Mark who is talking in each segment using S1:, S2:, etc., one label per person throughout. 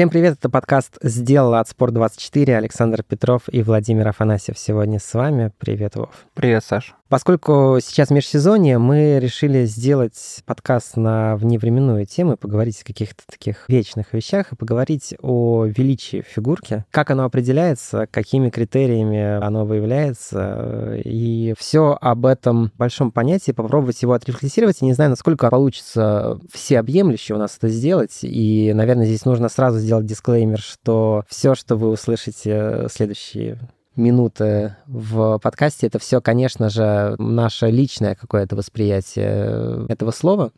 S1: Всем привет, это подкаст «Сделала от Спорт24». Александр Петров и Владимир Афанасьев сегодня с вами. Привет, Вов.
S2: Привет, Саш.
S1: Поскольку сейчас межсезонье, мы решили сделать подкаст на вневременную тему, поговорить о каких-то таких вечных вещах и поговорить о величии фигурки, как оно определяется, какими критериями оно выявляется, и все об этом большом понятии, попробовать его отрефлексировать. Я не знаю, насколько получится всеобъемлюще у нас это сделать, и, наверное, здесь нужно сразу сделать дисклеймер, что все, что вы услышите следующие минуты в подкасте, это все, конечно же, наше личное какое-то восприятие этого слова.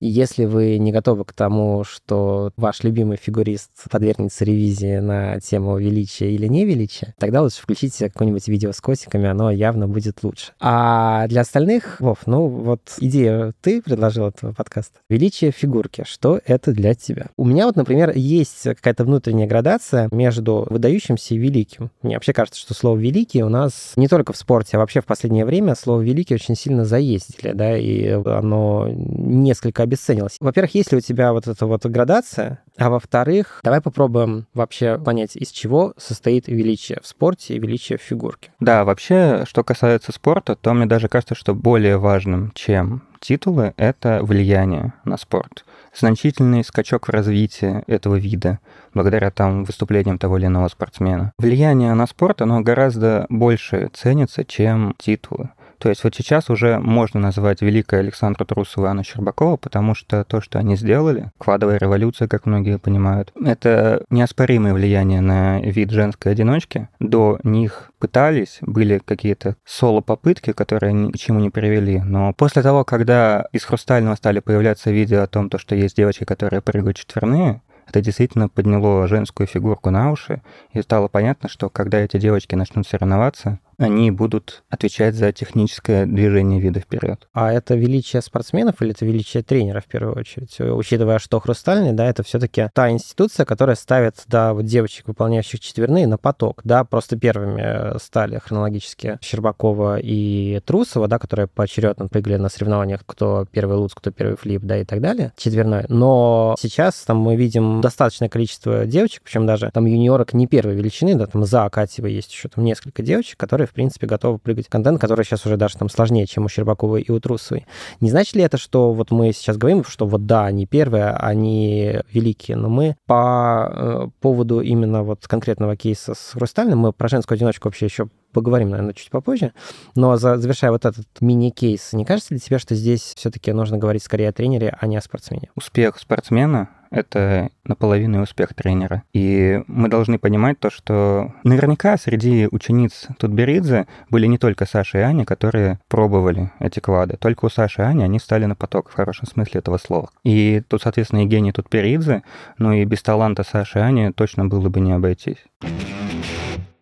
S1: И если вы не готовы к тому, что ваш любимый фигурист подвергнется ревизии на тему величия или невеличия, тогда лучше включите какое-нибудь видео с котиками, оно явно будет лучше. А для остальных, Вов, ну вот идея ты предложил этого подкаста. Величие фигурки. Что это для тебя? У меня вот, например, есть какая-то внутренняя градация между выдающимся и великим. Мне вообще кажется, что слово «великий» у нас не только в спорте, а вообще в последнее время слово «великий» очень сильно заездили, да, и оно несколько обесценилось. Во-первых, есть ли у тебя вот эта вот градация, а во-вторых, давай попробуем вообще понять, из чего состоит величие в спорте и величие в фигурке.
S2: Да, вообще, что касается спорта, то мне даже кажется, что более важным, чем титулы, это влияние на спорт. Значительный скачок в развитии этого вида, благодаря там выступлениям того или иного спортсмена. Влияние на спорт, оно гораздо больше ценится, чем титулы. То есть вот сейчас уже можно назвать великой Александра Трусова и Анну Щербакова, потому что то, что они сделали, квадовая революция, как многие понимают, это неоспоримое влияние на вид женской одиночки. До них пытались, были какие-то соло-попытки, которые ни к чему не привели, но после того, когда из «Хрустального» стали появляться видео о том, то, что есть девочки, которые прыгают четверные, это действительно подняло женскую фигурку на уши, и стало понятно, что когда эти девочки начнут соревноваться, они будут отвечать за техническое движение вида вперед.
S1: А это величие спортсменов или это величие тренера в первую очередь? Учитывая, что Хрустальный, да, это все-таки та институция, которая ставит, да, вот девочек, выполняющих четверные, на поток, да, просто первыми стали хронологически Щербакова и Трусова, да, которые поочередно прыгали на соревнованиях, кто первый луц, кто первый флип, да, и так далее, четверной. Но сейчас там мы видим достаточное количество девочек, причем даже там юниорок не первой величины, да, там за Акатьевой есть еще там несколько девочек, которые в принципе, готовы прыгать контент, который сейчас уже даже там сложнее, чем у Щербаковой и у Трусовой. Не значит ли это, что вот мы сейчас говорим, что вот да, они первые, они великие, но мы по э, поводу именно вот конкретного кейса с Хрустальным, мы про женскую одиночку вообще еще поговорим, наверное, чуть попозже. Но завершая вот этот мини-кейс, не кажется ли тебе, что здесь все-таки нужно говорить скорее о тренере, а не о спортсмене?
S2: Успех спортсмена — это наполовину успех тренера. И мы должны понимать то, что наверняка среди учениц Тутберидзе были не только Саша и Аня, которые пробовали эти клады. Только у Саши и Ани они стали на поток в хорошем смысле этого слова. И тут, соответственно, Евгений Тутберидзе, ну и без таланта Саши и Ани точно было бы не обойтись.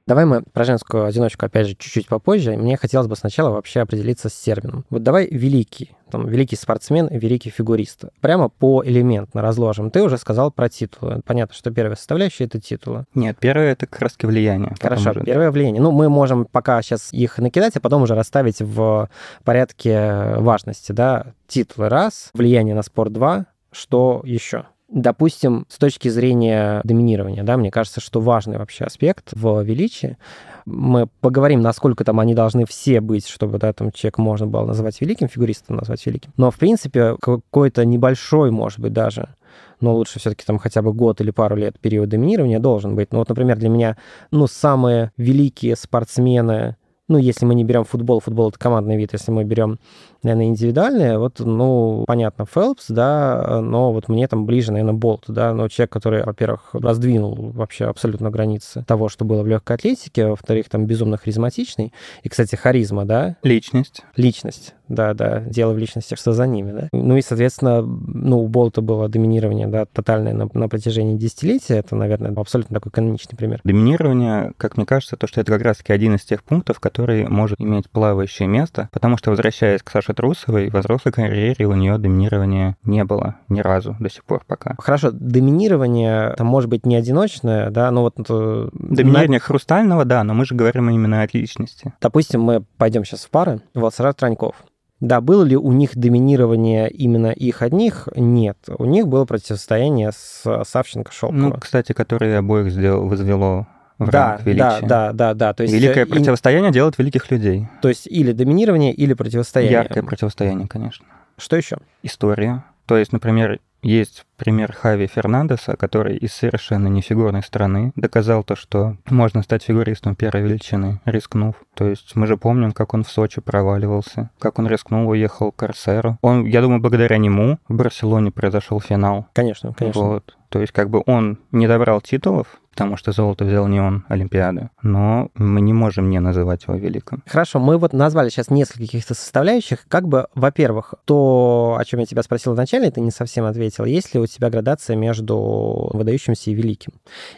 S1: Давай мы про женскую одиночку, опять же, чуть-чуть попозже. Мне хотелось бы сначала вообще определиться с термином. Вот давай великий, там, великий спортсмен, великий фигурист. Прямо по элементно разложим. Ты уже сказал про титулы. Понятно, что первая составляющая — это титулы.
S2: Нет, первое — это как раз влияние.
S1: Хорошо, уже... первое влияние. Ну, мы можем пока сейчас их накидать, а потом уже расставить в порядке важности, да. Титулы — раз, влияние на спорт — два, что еще? Допустим, с точки зрения доминирования, да, мне кажется, что важный вообще аспект в величии. Мы поговорим, насколько там они должны все быть, чтобы да, там человек можно было назвать великим, фигуристом назвать великим. Но, в принципе, какой-то небольшой, может быть, даже но лучше все-таки там хотя бы год или пару лет период доминирования должен быть. Ну вот, например, для меня, ну, самые великие спортсмены, ну, если мы не берем футбол, футбол это командный вид, если мы берем наверное, индивидуальные. Вот, ну, понятно, Фелпс, да, но вот мне там ближе, наверное, Болт, да, но человек, который, во-первых, раздвинул вообще абсолютно границы того, что было в легкой атлетике, во-вторых, там безумно харизматичный. И, кстати, харизма, да?
S2: Личность.
S1: Личность, да, да, дело в личности, что за ними, да. Ну и, соответственно, ну, у Болта было доминирование, да, тотальное на, на протяжении десятилетия, это, наверное, абсолютно такой каноничный пример.
S2: Доминирование, как мне кажется, то, что это как раз-таки один из тех пунктов, который может иметь плавающее место, потому что, возвращаясь к Саше Саши Трусовой в взрослой карьере у нее доминирования не было ни разу до сих пор пока.
S1: Хорошо, доминирование там может быть не одиночное, да, но вот...
S2: Э, доминирование на... хрустального, да, но мы же говорим именно о личности.
S1: Допустим, мы пойдем сейчас в пары. Вот Саратов Траньков Да, было ли у них доминирование именно их одних? Нет. У них было противостояние с Савченко Шелково.
S2: Ну, кстати, который обоих сделал, возвело в
S1: да,
S2: величия.
S1: да, да, да, да. То есть,
S2: Великое
S1: э, и-
S2: противостояние делает великих людей.
S1: то есть или доминирование, или противостояние.
S2: Яркое противостояние, конечно.
S1: Что еще?
S2: История. То есть, например, есть пример Хави Фернандеса, который из совершенно нефигурной страны доказал то, что можно стать фигуристом первой величины, рискнув. То есть мы же помним, как он в Сочи проваливался, как он рискнул, уехал к Корсеру. Он, я думаю, благодаря нему в Барселоне произошел финал.
S1: Конечно, конечно.
S2: Вот. То есть как бы он не добрал титулов, потому что золото взял не он, Олимпиады, но мы не можем не называть его великим.
S1: Хорошо, мы вот назвали сейчас несколько каких-то составляющих. Как бы, во-первых, то, о чем я тебя спросил вначале, ты не совсем ответил. Есть ли у тебя градация между выдающимся и великим?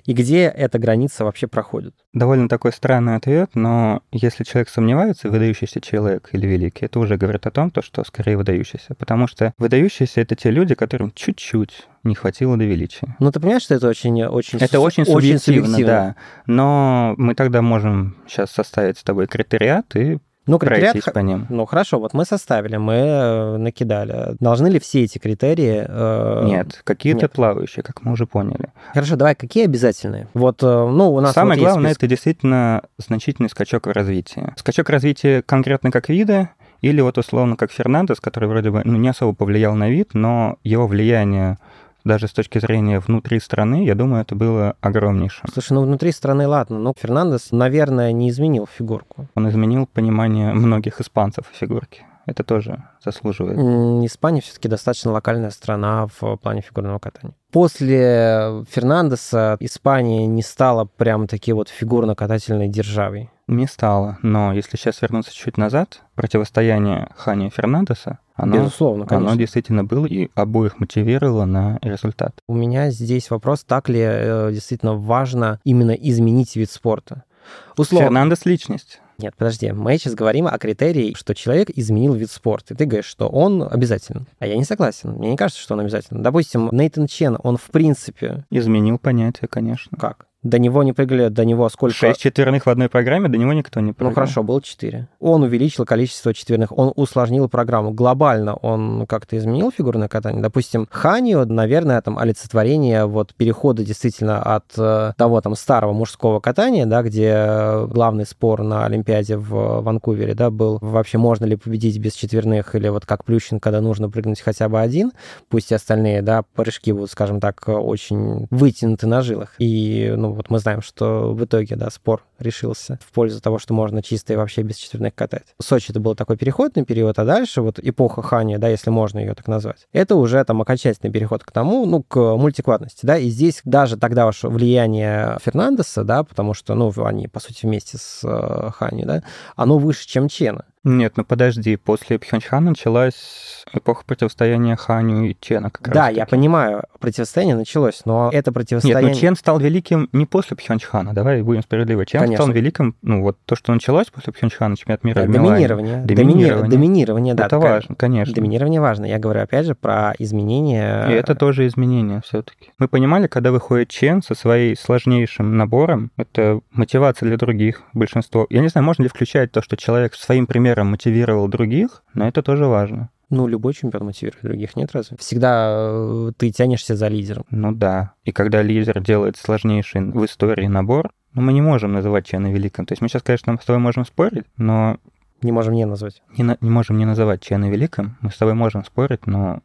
S1: И где эта граница вообще проходит?
S2: Довольно такой странный ответ, но если человек сомневается, выдающийся человек или великий, это уже говорит о том, то, что скорее выдающийся. Потому что выдающиеся — это те люди, которым чуть-чуть не хватило до величия.
S1: Ну, ты понимаешь, что это очень... очень
S2: Это
S1: су-
S2: очень субъективно, да. Но мы тогда можем сейчас составить с тобой критериат и
S1: Ну, критериат...
S2: пройтись по ним.
S1: Ну, хорошо, вот мы составили, мы э, накидали. Должны ли все эти критерии... э,
S2: Нет, какие-то
S1: нет.
S2: плавающие, как мы уже поняли.
S1: Хорошо, давай, какие обязательные? Вот, э, ну, у нас
S2: Самое
S1: вот
S2: главное,
S1: список.
S2: это действительно значительный скачок в развитии. Скачок развития конкретно как вида, или вот условно как Фернандес, который вроде бы ну, не особо повлиял на вид, но его влияние даже с точки зрения внутри страны, я думаю, это было огромнейшим.
S1: Слушай, ну внутри страны ладно, но Фернандес, наверное, не изменил фигурку.
S2: Он изменил понимание многих испанцев о фигурке. Это тоже заслуживает.
S1: Испания все-таки достаточно локальная страна в плане фигурного катания. После Фернандеса Испания не стала прям таки вот фигурно-катательной державой.
S2: Не стало, но если сейчас вернуться чуть назад, противостояние Хани и Фернандеса, оно,
S1: Безусловно, конечно.
S2: оно действительно было и обоих мотивировало на результат.
S1: У меня здесь вопрос, так ли э, действительно важно именно изменить вид спорта. Условно.
S2: Фернандес — личность.
S1: Нет, подожди, мы сейчас говорим о критерии, что человек изменил вид спорта. И ты говоришь, что он обязателен. А я не согласен. Мне не кажется, что он обязательно. Допустим, Нейтан Чен, он в принципе...
S2: Изменил понятие, конечно.
S1: Как? До него не прыгали, до него сколько...
S2: Шесть четверных в одной программе, до него никто не прыгал.
S1: Ну хорошо, было 4. Он увеличил количество четверных, он усложнил программу. Глобально он как-то изменил фигурное катание. Допустим, Ханио, наверное, там олицетворение вот перехода действительно от э, того там старого мужского катания, да, где главный спор на Олимпиаде в Ванкувере, да, был вообще можно ли победить без четверных или вот как Плющин, когда нужно прыгнуть хотя бы один, пусть и остальные, да, прыжки будут, скажем так, очень вытянуты на жилах. И, ну, вот мы знаем, что в итоге, да, спор решился в пользу того, что можно чисто и вообще без четверных катать. В Сочи это был такой переходный период, а дальше вот эпоха Хани, да, если можно ее так назвать, это уже там окончательный переход к тому, ну, к мультиквадности, да, и здесь даже тогда уж влияние Фернандеса, да, потому что, ну, они, по сути, вместе с э, Хани, да, оно выше, чем Чена.
S2: Нет, ну подожди, после Пхенчхана началась эпоха противостояния Ханю и Чена как раз
S1: да,
S2: таки.
S1: я понимаю, противостояние началось, но это
S2: Нет,
S1: противостояние...
S2: ну Чен стал великим не после Пхенчхана, давай будем справедливы. Чен
S1: Конечно.
S2: стал великим, ну вот то, что началось после Пхенчхана, чемпионат мира
S1: Да, доминирование. Доминирование.
S2: Доминирование.
S1: Да.
S2: это
S1: такая-
S2: важно, конечно.
S1: Доминирование важно. Я говорю, опять же, про изменения...
S2: И это тоже изменение все-таки. Мы понимали, когда выходит Чен со своей сложнейшим набором, это мотивация для других, большинство. Я не знаю, можно ли включать то, что человек своим примером мотивировал других, но это тоже важно.
S1: Ну, любой чемпион мотивирует других, нет разве? Всегда э, ты тянешься за лидером.
S2: Ну да. И когда лидер делает сложнейший в истории набор, ну, мы не можем называть Чена великим. То есть мы сейчас, конечно, с тобой можем спорить, но
S1: Не можем не назвать.
S2: не, на- не можем не называть Чена великим. Мы с тобой можем спорить, но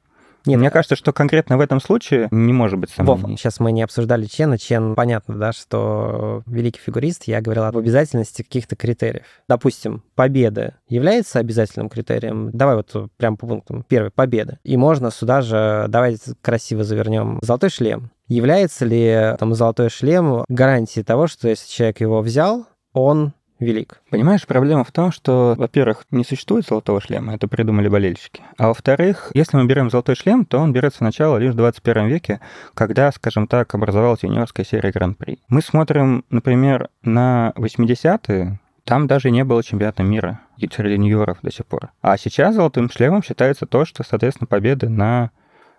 S1: Нет,
S2: мне кажется, что конкретно в этом случае не может быть
S1: Вов,
S2: сомнений.
S1: сейчас мы не обсуждали Чена. Чен, понятно, да, что великий фигурист. Я говорил об обязательности каких-то критериев. Допустим, победа является обязательным критерием. Давай вот прям по пунктам. Первый, победа. И можно сюда же, давайте красиво завернем, золотой шлем. Является ли там золотой шлем гарантией того, что если человек его взял, он велик?
S2: Понимаешь, проблема в том, что, во-первых, не существует золотого шлема, это придумали болельщики. А во-вторых, если мы берем золотой шлем, то он берется сначала лишь в 21 веке, когда, скажем так, образовалась юниорская серия Гран-при. Мы смотрим, например, на 80-е, там даже не было чемпионата мира среди юниоров до сих пор. А сейчас золотым шлемом считается то, что, соответственно, победы на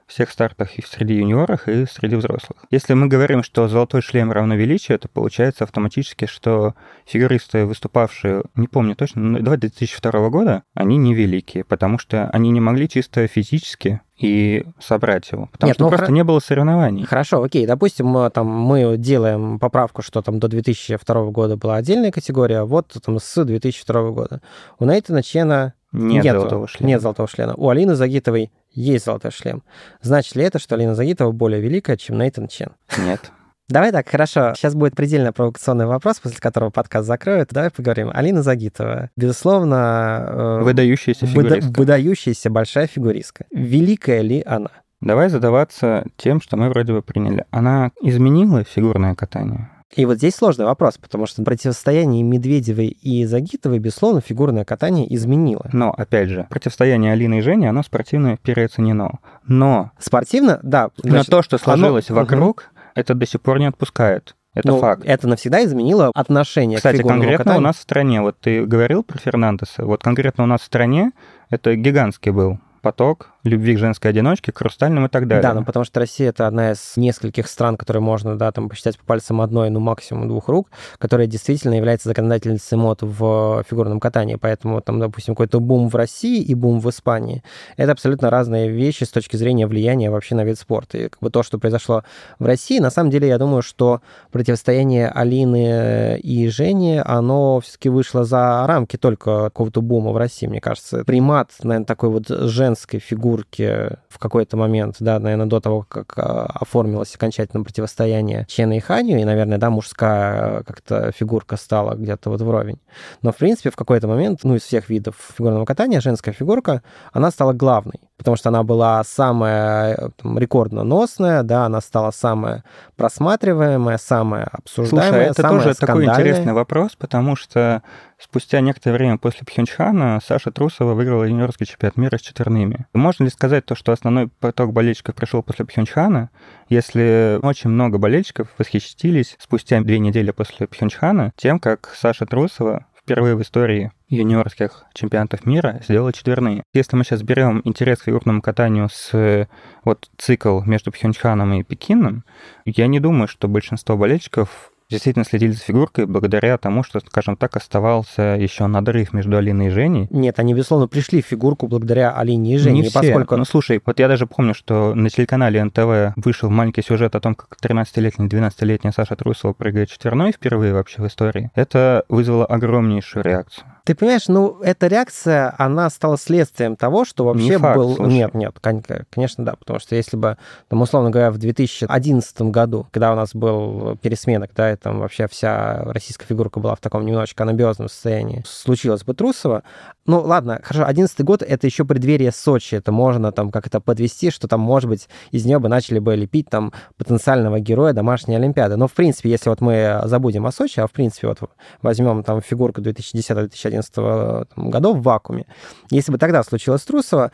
S2: всех стартах и среди юниорах, и среди взрослых. Если мы говорим, что золотой шлем равно величию, то получается автоматически, что фигуристы, выступавшие, не помню точно, до 2002 года, они невеликие, потому что они не могли чисто физически и собрать его. Потому Нет, что ну, просто хра... не было соревнований.
S1: Хорошо, окей. Допустим, мы, там, мы делаем поправку, что там до 2002 года была отдельная категория, а вот там с 2002 года. У Нейтана Чена
S2: нет Нету, золотого шлема.
S1: Нет золотого шлема. У Алины Загитовой есть золотой шлем. Значит ли это, что Алина Загитова более великая, чем Нейтан Чен?
S2: Нет.
S1: Давай так, хорошо. Сейчас будет предельно провокационный вопрос, после которого подкаст закроют. Давай поговорим. Алина Загитова. Безусловно...
S2: Э, выдающаяся фигуристка.
S1: Выда- выдающаяся большая фигуристка. Великая ли она?
S2: Давай задаваться тем, что мы вроде бы приняли. Она изменила фигурное катание?
S1: И вот здесь сложный вопрос, потому что противостояние Медведевой и Загитовой, безусловно, фигурное катание изменило.
S2: Но, опять же, противостояние Алины и Жени, оно спортивно переоценено. Но...
S1: Спортивно, да.
S2: Значит, но то, что сложилось оно... вокруг, угу. это до сих пор не отпускает. Это ну, факт.
S1: Это навсегда изменило отношение
S2: Кстати,
S1: к фигурному
S2: конкретно
S1: катанию.
S2: у нас в стране, вот ты говорил про Фернандеса, вот конкретно у нас в стране это гигантский был поток любви к женской одиночке, к хрустальным и так далее.
S1: Да, ну потому что Россия это одна из нескольких стран, которые можно, да, там посчитать по пальцам одной, ну максимум двух рук, которая действительно является законодательницей мод в фигурном катании. Поэтому там, допустим, какой-то бум в России и бум в Испании — это абсолютно разные вещи с точки зрения влияния вообще на вид спорта. И как бы то, что произошло в России, на самом деле, я думаю, что противостояние Алины и Жени, оно все-таки вышло за рамки только какого-то бума в России, мне кажется. Примат, наверное, такой вот женской фигурки в какой-то момент, да, наверное, до того, как а, оформилось окончательно противостояние Чена и Ханю, и, наверное, да, мужская как-то фигурка стала где-то вот вровень. Но, в принципе, в какой-то момент, ну, из всех видов фигурного катания, женская фигурка, она стала главной, потому что она была самая там, рекордно носная, да, она стала самая просматриваемая, самая обсуждаемая,
S2: Слушай, это
S1: самая
S2: тоже такой интересный вопрос, потому что Спустя некоторое время после Пхенчхана Саша Трусова выиграла юниорский чемпионат мира с четверными. Можно ли сказать то, что основной поток болельщиков пришел после Пхенчхана, если очень много болельщиков восхищились спустя две недели после Пхенчхана тем, как Саша Трусова впервые в истории юниорских чемпионатов мира сделала четверные. Если мы сейчас берем интерес к фигурному катанию с вот цикл между Пхенчханом и Пекином, я не думаю, что большинство болельщиков действительно следили за фигуркой благодаря тому, что, скажем так, оставался еще надрыв между Алиной и Женей.
S1: Нет, они, безусловно, пришли в фигурку благодаря Алине и Жене.
S2: Не все. Поскольку... Ну, слушай, вот я даже помню, что на телеканале НТВ вышел маленький сюжет о том, как 13-летняя, 12-летняя Саша Трусова прыгает четверной впервые вообще в истории. Это вызвало огромнейшую реакцию.
S1: Ты понимаешь, ну, эта реакция, она стала следствием того, что вообще
S2: не факт,
S1: был...
S2: Слушай.
S1: Нет, нет, конечно, да, потому что если бы, там, условно говоря, в 2011 году, когда у нас был пересменок, да, и там вообще вся российская фигурка была в таком немножечко анабиозном состоянии, случилось бы Трусова, ну, ладно, хорошо, 11 год — это еще преддверие Сочи, это можно там как-то подвести, что там, может быть, из нее бы начали бы лепить там потенциального героя домашней Олимпиады. Но, в принципе, если вот мы забудем о Сочи, а, в принципе, вот возьмем там фигурку 2010-2011 2011 году в вакууме. Если бы тогда случилось Трусова,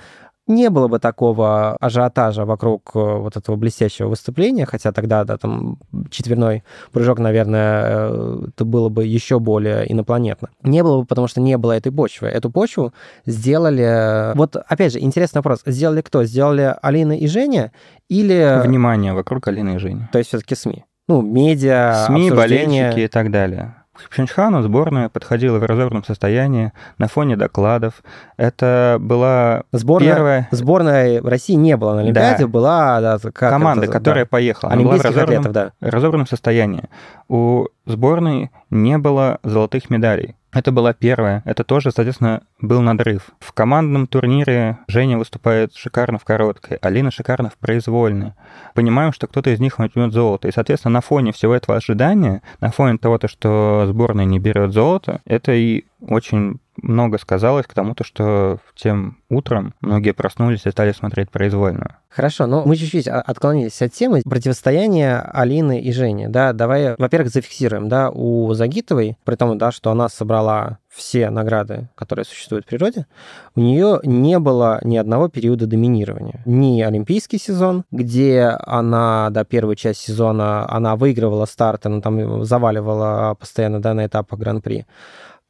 S1: не было бы такого ажиотажа вокруг э, вот этого блестящего выступления, хотя тогда, да, там четверной прыжок, наверное, э, это было бы еще более инопланетно. Не было бы, потому что не было этой почвы. Эту почву сделали... Вот, опять же, интересный вопрос. Сделали кто? Сделали Алина и Женя или...
S2: Внимание вокруг Алины и Жени.
S1: То есть все-таки СМИ. Ну, медиа,
S2: СМИ, болельщики и так далее. К Пхенчхану сборная подходила в разорванном состоянии на фоне докладов. Это была
S1: сборная,
S2: первая...
S1: Сборная России не было на Олимпиаде,
S2: да.
S1: была... Да, как
S2: Команда,
S1: это,
S2: которая
S1: да.
S2: поехала. Она была в разорванном,
S1: атлетов, да.
S2: разорванном состоянии. У сборной не было золотых медалей. Это была первая. Это тоже, соответственно, был надрыв. В командном турнире Женя выступает шикарно в короткой, Алина шикарно в произвольной. Понимаем, что кто-то из них возьмет золото. И, соответственно, на фоне всего этого ожидания, на фоне того, что сборная не берет золото, это и очень много сказалось к тому, то, что тем утром многие проснулись и стали смотреть произвольно.
S1: Хорошо, но мы чуть-чуть отклонились от темы противостояния Алины и Жени. Да, давай, во-первых, зафиксируем, да, у Загитовой, при том, да, что она собрала все награды, которые существуют в природе, у нее не было ни одного периода доминирования. Ни олимпийский сезон, где она, да, первую часть сезона, она выигрывала старты, но там заваливала постоянно, да, на этапах Гран-при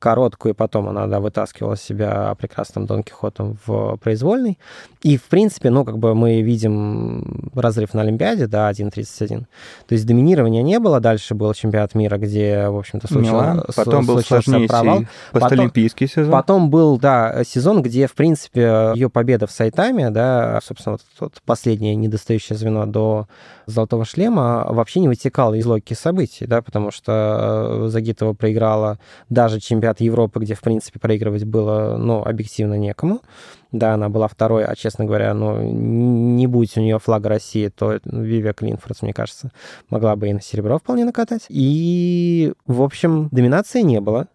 S1: короткую, и потом она, да, вытаскивала себя прекрасным Дон Кихотом в произвольный. И, в принципе, ну, как бы мы видим разрыв на Олимпиаде, да, 1.31. То есть доминирования не было. Дальше был чемпионат мира, где, в общем-то, случился,
S2: Милан, потом был сложнее
S1: провал.
S2: Постолимпийский сезон.
S1: Потом был, да, сезон, где, в принципе, ее победа в Сайтаме, да, собственно, вот, вот последнее недостающее звено до золотого шлема вообще не вытекало из логики событий, да, потому что Загитова проиграла даже чемпионат Европы, где, в принципе, проигрывать было, ну, объективно некому. Да, она была второй, а, честно говоря, ну, не будь у нее флага России, то Вивия Клинфордс, мне кажется, могла бы и на серебро вполне накатать. И, в общем, доминации не было.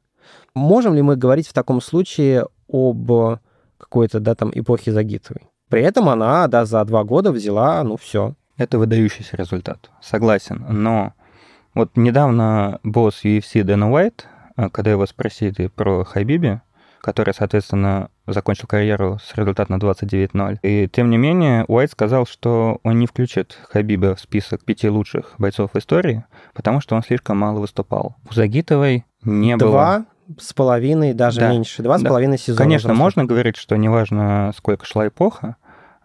S1: Можем ли мы говорить в таком случае об какой-то, да, там, эпохе Загитовой? При этом она, да, за два года взяла, ну, все.
S2: Это выдающийся результат, согласен. Но вот недавно босс UFC Дэна Уайт, когда его спросили про Хабиби, который, соответственно, закончил карьеру с результатом 29-0. И тем не менее, Уайт сказал, что он не включит Хабиба в список пяти лучших бойцов истории, потому что он слишком мало выступал. У Загитовой не
S1: Два
S2: было
S1: с половиной, даже
S2: Да.
S1: меньше. Два с
S2: Да.
S1: половиной сезона.
S2: Конечно,
S1: взрослых.
S2: можно говорить, что неважно, сколько шла эпоха,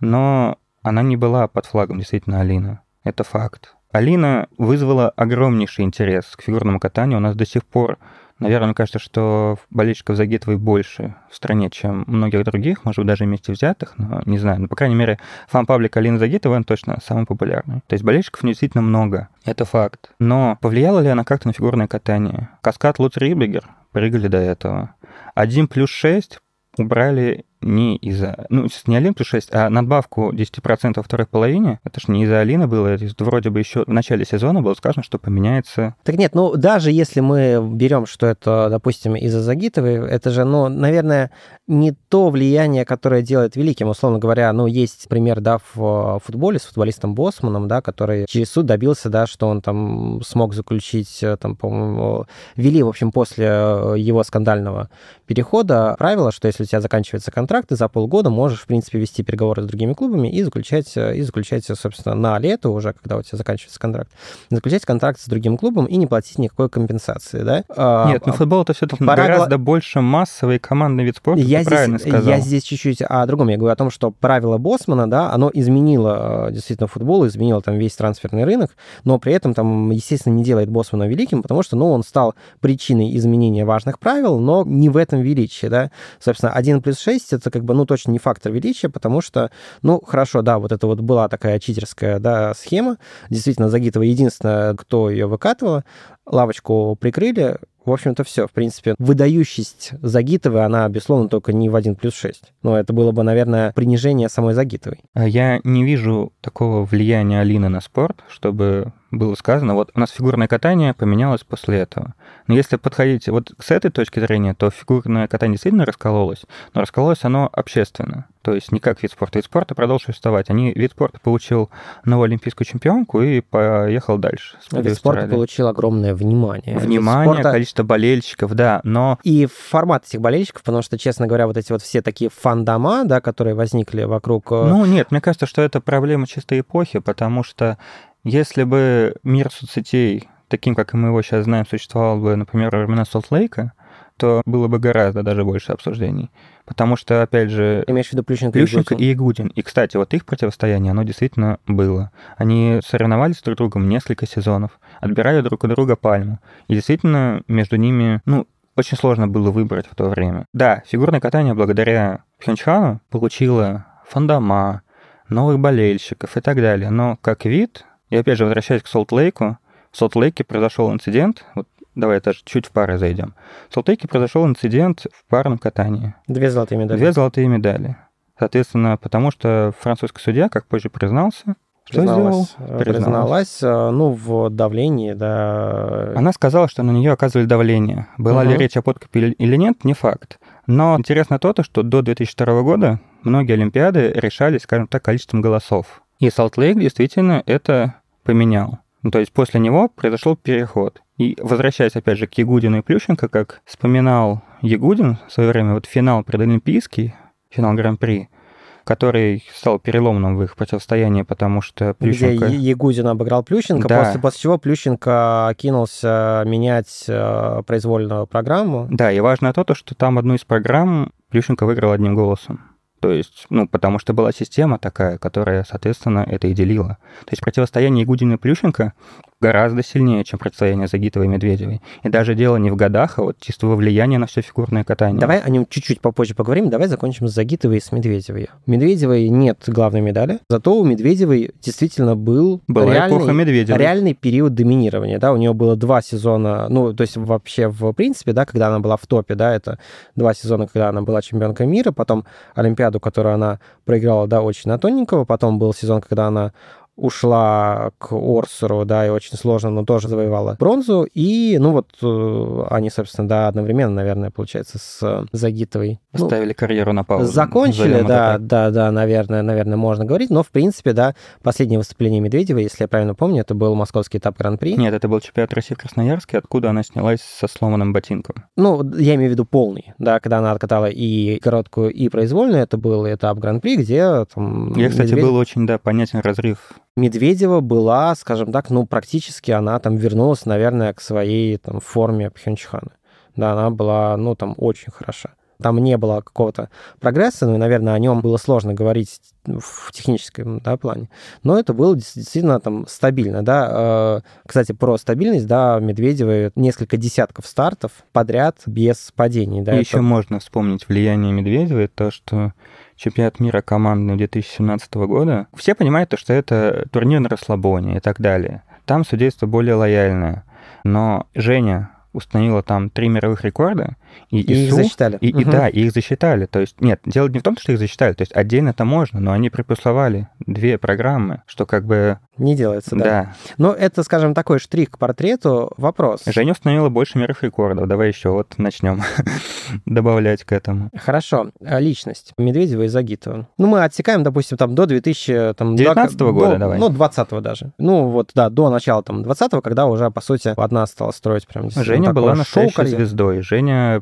S2: но она не была под флагом действительно Алина. Это факт. Алина вызвала огромнейший интерес к фигурному катанию. У нас до сих пор, наверное, мне кажется, что болельщиков Загитовой больше в стране, чем многих других, может быть, даже вместе взятых, но не знаю. Но, по крайней мере, фан-паблик Алины Загитовой, он точно самый популярный. То есть болельщиков действительно много. Это факт. Но повлияла ли она как-то на фигурное катание? Каскад Луц Рибегер прыгали до этого. 1 плюс 6 убрали не из-за... Ну, не 1 плюс 6, а надбавку 10% во второй половине. Это ж не из-за Алины было. Это вроде бы еще в начале сезона было сказано, что поменяется...
S1: Так нет, ну даже если мы берем, что это, допустим, из-за Загитовой, это же, ну, наверное, не то влияние, которое делает великим. Условно говоря, ну, есть пример, да, в футболе с футболистом Босманом, да, который через суд добился, да, что он там смог заключить, э, там, по-моему, ввели, в общем, после э, его скандального перехода правило, что если у тебя заканчивается контракт, ты за полгода можешь, в принципе, вести переговоры с другими клубами и заключать, э, и заключать, собственно, на лето уже, когда у тебя заканчивается контракт, заключать контракт с другим клубом и не платить никакой компенсации, да? А,
S2: Нет, ну футбол это все-таки
S1: пора
S2: гораздо больше массовый командный вид спорта,
S1: я
S2: правильно
S1: здесь,
S2: сказал.
S1: я здесь чуть-чуть о другом. Я говорю о том, что правило Босмана, да, оно изменило э, действительно футбол, изменило там весь трансферный рынок, но при этом там, естественно, не делает Босмана великим, потому что, ну, он стал причиной изменения важных правил, но не в этом величии, да. Собственно, 1 плюс 6 это как бы, ну, точно не фактор величия, потому что, ну, хорошо, да, вот это вот была такая читерская, да, схема. Действительно, Загитова единственная, кто ее выкатывала, лавочку прикрыли, в общем-то, все. В принципе, выдающесть Загитовой, она, безусловно, только не в 1 плюс 6. Но это было бы, наверное, принижение самой Загитовой.
S2: А Я не вижу такого влияния Алины на спорт, чтобы было сказано, вот у нас фигурное катание поменялось после этого. Но если подходить вот с этой точки зрения, то фигурное катание действительно раскололось, но раскололось оно общественно. То есть не как вид спорта. Вид спорта продолжил существовать. Они, вид спорта получил новую олимпийскую чемпионку и поехал дальше. с
S1: Вид спорта
S2: Австралии.
S1: получил огромное внимание. Вид
S2: Внимание,
S1: спорта-
S2: количество болельщиков, да, но
S1: И формат этих болельщиков, потому что, честно говоря, вот эти вот все такие фан-дома, да, которые возникли вокруг... э,
S2: Ну, нет, мне кажется, что это проблема чистой эпохи, потому что если бы мир соцсетей, таким, как мы его сейчас знаем, существовал бы, например, во времена Солт-Лейка, то было бы гораздо даже больше обсуждений. Потому что, опять же,
S1: имеешь в виду Плющенко, и
S2: Плющенко и Игудин. И, кстати, вот их противостояние, оно действительно было. Они соревновались друг с другом несколько сезонов, отбирали друг у друга пальму. И действительно между ними, ну, очень сложно было выбрать в то время. Да, фигурное катание благодаря Пхенчхану получило фандома, новых болельщиков и так далее. Но как вид, и опять же, возвращаясь к Солт-Лейку, в Солт-Лейке произошел инцидент, вот давай даже чуть в пары зайдем. В Солт-Лейке произошел инцидент в парном катании.
S1: Две золотые медали.
S2: Две золотые медали. Соответственно, потому что французский судья, как позже признался, что
S1: призналась,
S2: сделал?
S1: э, призналась, э, ну, в давлении, да.
S2: Она сказала, что на нее оказывали давление. Была ли
S1: Мгм.
S2: речь о подкупе или- нет, не факт. Но интересно то, то, что до 2002 года многие Олимпиады решались, скажем так, количеством голосов. И Солт-Лейк действительно это поменял. Ну, то есть после него произошел переход. И возвращаясь опять же к Ягудину и Плющенко, как вспоминал Ягудин в свое время, вот финал предолимпийский, финал Гран-при, который стал переломным в их противостоянии, потому что Плющенко...
S1: Где Ягудин обыграл Плющенко, да. после, после чего Плющенко кинулся менять э, произвольную программу.
S2: Да, и важно то, что там одну из программ Плющенко выиграл одним голосом. То есть, ну, потому что была система такая, которая, соответственно, это и делила. То есть противостояние Ягудина и Плющенко гораздо сильнее, чем противостояние Загитовой и Медведевой. И даже дело не в годах, а вот чисто во влияние на все фигурное катание.
S1: Давай о нем чуть-чуть попозже поговорим. Давай закончим с Загитовой и с Медведевой. У Медведевой нет главной медали, зато у Медведевой действительно был
S2: Была реальный,
S1: реальный период доминирования. Да? У нее было два сезона, ну, то есть вообще в принципе, да, когда она была в топе, да, это два сезона, когда она была чемпионкой мира, потом Олимпиаду, которую она проиграла, да, очень на тоненького, потом был сезон, когда она ушла к Орсеру, да, и очень сложно, но тоже завоевала бронзу. И, ну вот, э, они, собственно, да, одновременно, наверное, получается, с Загитовой.
S2: Ставили ну, карьеру на паузу.
S1: Закончили, да, да, да, наверное, наверное, можно говорить. Но, в принципе, да, последнее выступление Медведева, если я правильно помню, это был московский этап Гран-при.
S2: Нет, это был чемпионат России в Красноярске, откуда она снялась со сломанным ботинком.
S1: Ну, я имею в виду полный, да, когда она откатала и короткую, и произвольную, это был этап Гран-при, где там...
S2: Я, кстати, Медведев... был очень, да, понятен разрыв
S1: Медведева была, скажем так, ну, практически она там вернулась, наверное, к своей там форме Пхенчхана. Да, она была, ну, там очень хороша. Там не было какого-то прогресса, ну и, наверное, о нем было сложно говорить в техническом да, плане. Но это было действительно там стабильно. Да. Э, кстати, про стабильность, да, Медведева несколько десятков стартов подряд без падений. Да,
S2: и это... еще можно вспомнить влияние Медведевой, то, что чемпионат мира командный 2017 года, все понимают, то, что это турнир на расслабоне и так далее. Там судейство более лояльное. Но Женя установила там три мировых рекорда,
S1: и, и, их засчитали.
S2: И, угу. и да, и их засчитали. То есть, нет, дело не в том, что их засчитали, то есть отдельно это можно, но они приплюсовали две программы, что как бы...
S1: Не делается, да.
S2: Да.
S1: Но это, скажем, такой штрих к портрету. Вопрос.
S2: Женя установила больше мировых рекордов. Давай еще вот начнем добавлять к этому.
S1: Хорошо. А личность Медведева и Загитова. Ну, мы отсекаем, допустим, там до 2000... Там,
S2: 19 -го года, до, давай.
S1: Ну, 20 даже. Ну, вот, да, до начала там 20-го, когда уже, по сути, одна стала строить прям...
S2: Женя была настоящей звездой. Женя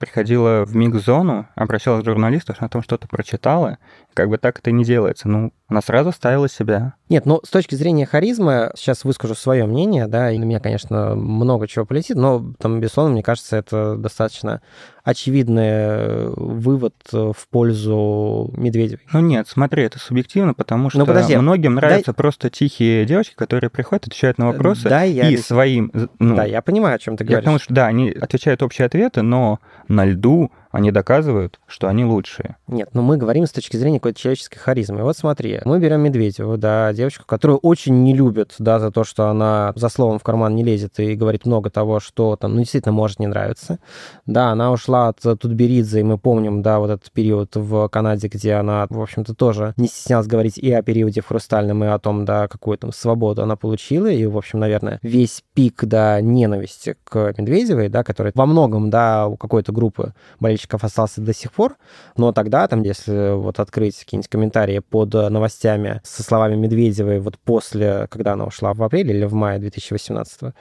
S2: приходила в миг-зону, обращалась к журналисту, что она там что-то прочитала, как бы так это не делается. Ну, она сразу ставила себя.
S1: Нет, ну, с точки зрения харизмы, сейчас выскажу свое мнение, да, и на меня, конечно, много чего полетит, но, там, безусловно, мне кажется, это достаточно очевидный э, вывод в пользу Медведевой.
S2: Ну нет, смотри, это субъективно, потому ну, что ну, подожди, многим нравятся дай... просто тихие девочки, которые приходят, отвечают на вопросы да, я... и своим...
S1: Ну, да, я понимаю, о чем ты говоришь.
S2: Потому что, да, они отвечают общие ответы, но на льду они доказывают, что они лучшие.
S1: Нет, ну мы говорим с точки зрения какой-то человеческой харизмы. Вот смотри, мы берем Медведеву, да, девочку, которую очень не любят, да, за то, что она за словом в карман не лезет и говорит много того, что там, ну, действительно может не нравиться. Да, она ушла от Тутберидзе, и мы помним, да, вот этот период в Канаде, где она, в общем-то, тоже не стеснялась говорить и о периоде в Хрустальном, и о том, да, какую там свободу она получила, и, в общем, наверное, весь пик, да, ненависти к Медведевой, да, который во многом, да, у какой-то группы болельщиков болельщиков остался до сих пор, но тогда, там, если вот открыть какие-нибудь комментарии под новостями со словами Медведевой вот после, когда она ушла в апреле или в мае 2018, то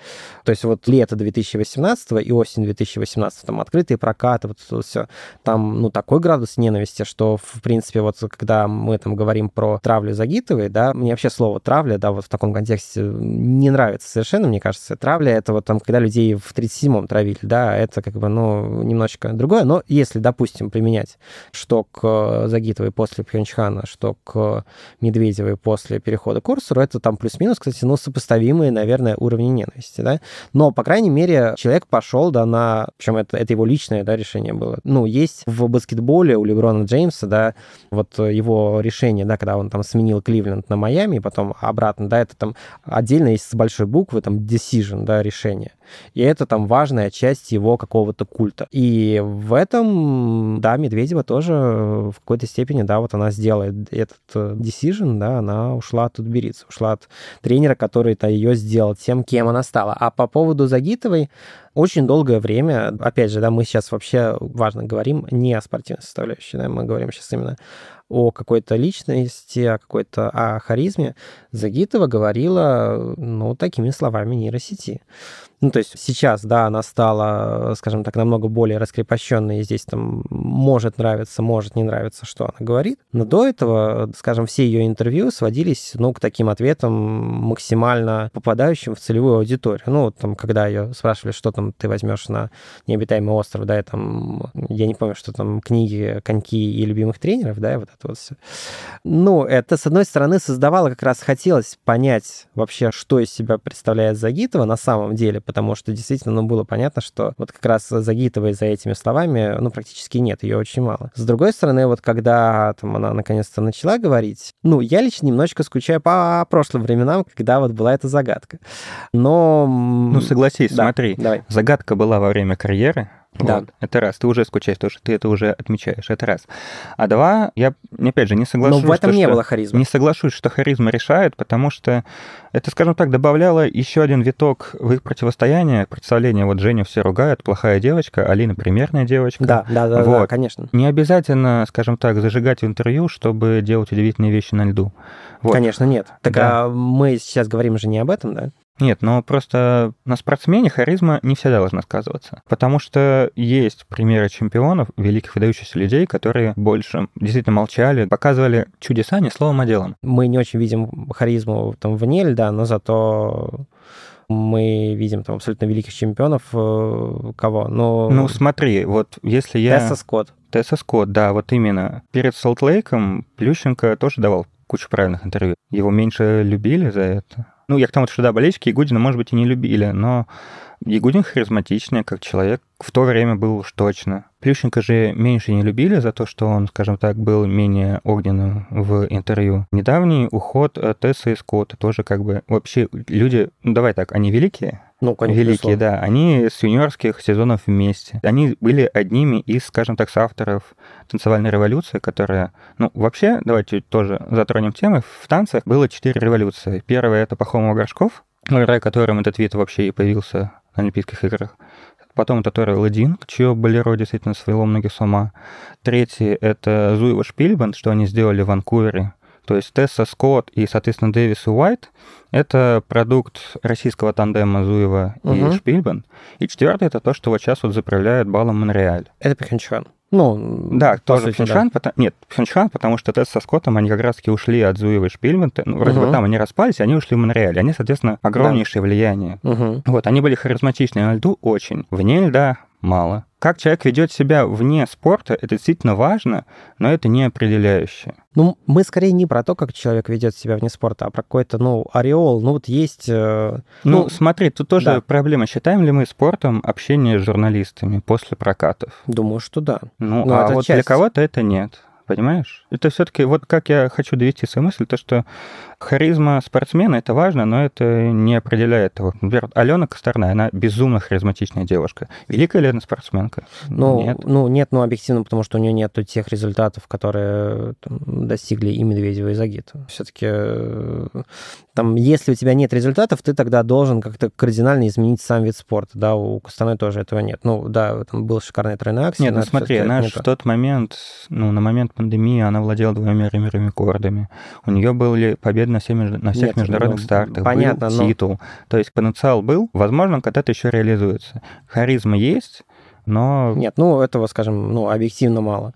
S1: есть вот лето 2018 и осень 2018, там открытые прокаты, вот это все, там, ну, такой градус ненависти, что, в принципе, вот когда мы там говорим про травлю Загитовой, да, мне вообще слово травля, да, вот в таком контексте не нравится совершенно, мне кажется. Травля — это вот там, когда людей в 37-м травили, да, это как бы, ну, немножечко другое, но если, допустим, применять что к Загитовой после Пхенчхана, что к Медведевой после перехода к Курсору, это там плюс-минус, кстати, ну, сопоставимые, наверное, уровни ненависти, да. Но, по крайней мере, человек пошел, да, на... Причем это, это его личное, да, решение было. Ну, есть в баскетболе у Леброна Джеймса, да, вот его решение, да, когда он там сменил Кливленд на Майами, и потом обратно, да, это там отдельно есть с большой буквы, там, decision, да, решение. И это там важная часть его какого-то культа. И в этом, да, Медведева тоже в какой-то степени, да, вот она сделает этот э, decision, да, она ушла от Тутберидзе, ушла от тренера, который-то ее сделал тем, кем она стала. А по поводу Загитовой, очень долгое время, опять же, да, мы сейчас вообще, важно, говорим не о спортивной составляющей, да, мы говорим сейчас именно о какой-то личности, о какой-то о харизме, Загитова говорила, ну, такими словами нейросети. Ну, то есть сейчас, да, она стала, скажем так, намного более раскрепощенной, и здесь там может нравиться, может не нравиться, что она говорит. Но до этого, скажем, все ее интервью сводились, ну, к таким ответам максимально попадающим в целевую аудиторию. Ну, вот там, когда ее спрашивали, что там ты возьмешь на необитаемый остров, да, и там, я не помню, что там, книги, коньки и любимых тренеров, да, и вот это вот все. Ну, это, с одной стороны, создавало как раз, хотелось понять вообще, что из себя представляет Загитова на самом деле, потому что действительно, ну, было понятно, что вот как раз Загитовой за этими словами, ну, практически нет, ее очень мало. С другой стороны, вот когда там она наконец-то начала говорить, ну, я лично немножечко скучаю по прошлым временам, когда вот была эта загадка. Но...
S2: Ну, согласись, да, смотри, давай. Загадка была во время карьеры, да. Вот. Это раз. Ты уже скучаешь, потому что ты это уже отмечаешь. Это раз. А два, я, опять же, не соглашусь...
S1: Но в этом
S2: что,
S1: не
S2: что,
S1: было харизмы.
S2: Не соглашусь, что харизма решает, потому что это, скажем так, добавляло еще один виток в их противостояние. Представление, вот Женю все ругают, плохая девочка, Алина примерная девочка.
S1: Да, да, да,
S2: вот.
S1: да, конечно.
S2: Не обязательно, скажем так, зажигать в интервью, чтобы делать удивительные вещи на льду.
S1: Вот. Конечно, нет. Так да. а мы сейчас говорим же не об этом, да?
S2: Нет, но просто на спортсмене харизма не всегда должна сказываться. Потому что есть примеры чемпионов, великих выдающихся людей, которые больше действительно молчали, показывали чудеса не словом, а делом.
S1: Мы не очень видим харизму там вне льда, но зато мы видим там абсолютно великих чемпионов. Э, кого? Но...
S2: Ну, смотри, вот если я...
S1: Тесса Скотт.
S2: Тесса Скотт, да, вот именно. Перед Солт-Лейком Плющенко тоже давал кучу правильных интервью. Его меньше любили за это. Ну, я к тому, что да, болельщики Ягудина, может быть, и не любили, но Ягудин харизматичный, как человек, в то время был уж точно. Плющенко же меньше не любили за то, что он, скажем так, был менее огненным в интервью. Недавний уход Тесса и Скотта тоже как бы... Вообще люди, ну давай так, они великие,
S1: ну, конечно.
S2: Великие, да. Они с юниорских сезонов вместе. Они были одними из, скажем так, соавторов танцевальной революции, которая... Ну, вообще, давайте тоже затронем темы. В танцах было четыре революции. Первая — это Пахомов Горшков, благодаря которым этот вид вообще и появился на Олимпийских играх. Потом это Тора Ладин, чье болеро действительно свело многих с ума. Третий — это Зуева Шпильбанд, что они сделали в Ванкувере. То есть Тесса Скотт и, соответственно, Дэвис и Уайт — это продукт российского тандема Зуева угу. и Шпильбан. И четвертый — это то, что вот сейчас вот заправляет балом Монреаль.
S1: Это Пхенчхан. Ну,
S2: да, тоже Пхенчхан. Да. Потому... Нет, Пхенчхан, потому что Тесс со Скоттом, они как раз-таки ушли от Зуева и Шпильмента. Ну, вроде угу. бы там они распались, они ушли в Монреаль. Они, соответственно, огромнейшее да. влияние.
S1: Угу.
S2: Вот, они были харизматичны на льду очень. Вне льда мало. Как человек ведет себя вне спорта, это действительно важно, но это не определяющее.
S1: Ну, мы скорее не про то, как человек ведет себя вне спорта, а про какой-то, ну, ореол. Ну, вот есть... Э,
S2: ну, ну, смотри, тут тоже да. проблема. Считаем ли мы спортом общение с журналистами после прокатов?
S1: Думаю, что да.
S2: Ну, ну а вот часть... для кого-то это нет понимаешь? Это все-таки, вот как я хочу довести свою мысль, то, что харизма спортсмена это важно, но это не определяет его. Например, Алена Косторная, она безумно харизматичная девушка. Великая ли она спортсменка?
S1: Ну, нет. Ну, нет, ну, объективно, потому что у нее нет тех результатов, которые там, достигли и Медведева, и Загита. Все-таки э, там, если у тебя нет результатов, ты тогда должен как-то кардинально изменить сам вид спорта, да, у Костаны тоже этого нет. Ну, да, там был шикарный тройной акция.
S2: Нет, ну смотри, она в тот момент, ну, на момент пандемии она владела двумя мировыми рекордами. У нее были победы на, все, на всех Нет, международных ну, стартах, понятно, был но... титул. То есть потенциал был, возможно, когда-то еще реализуется. Харизма есть, но...
S1: Нет, ну, этого, скажем, ну, объективно мало.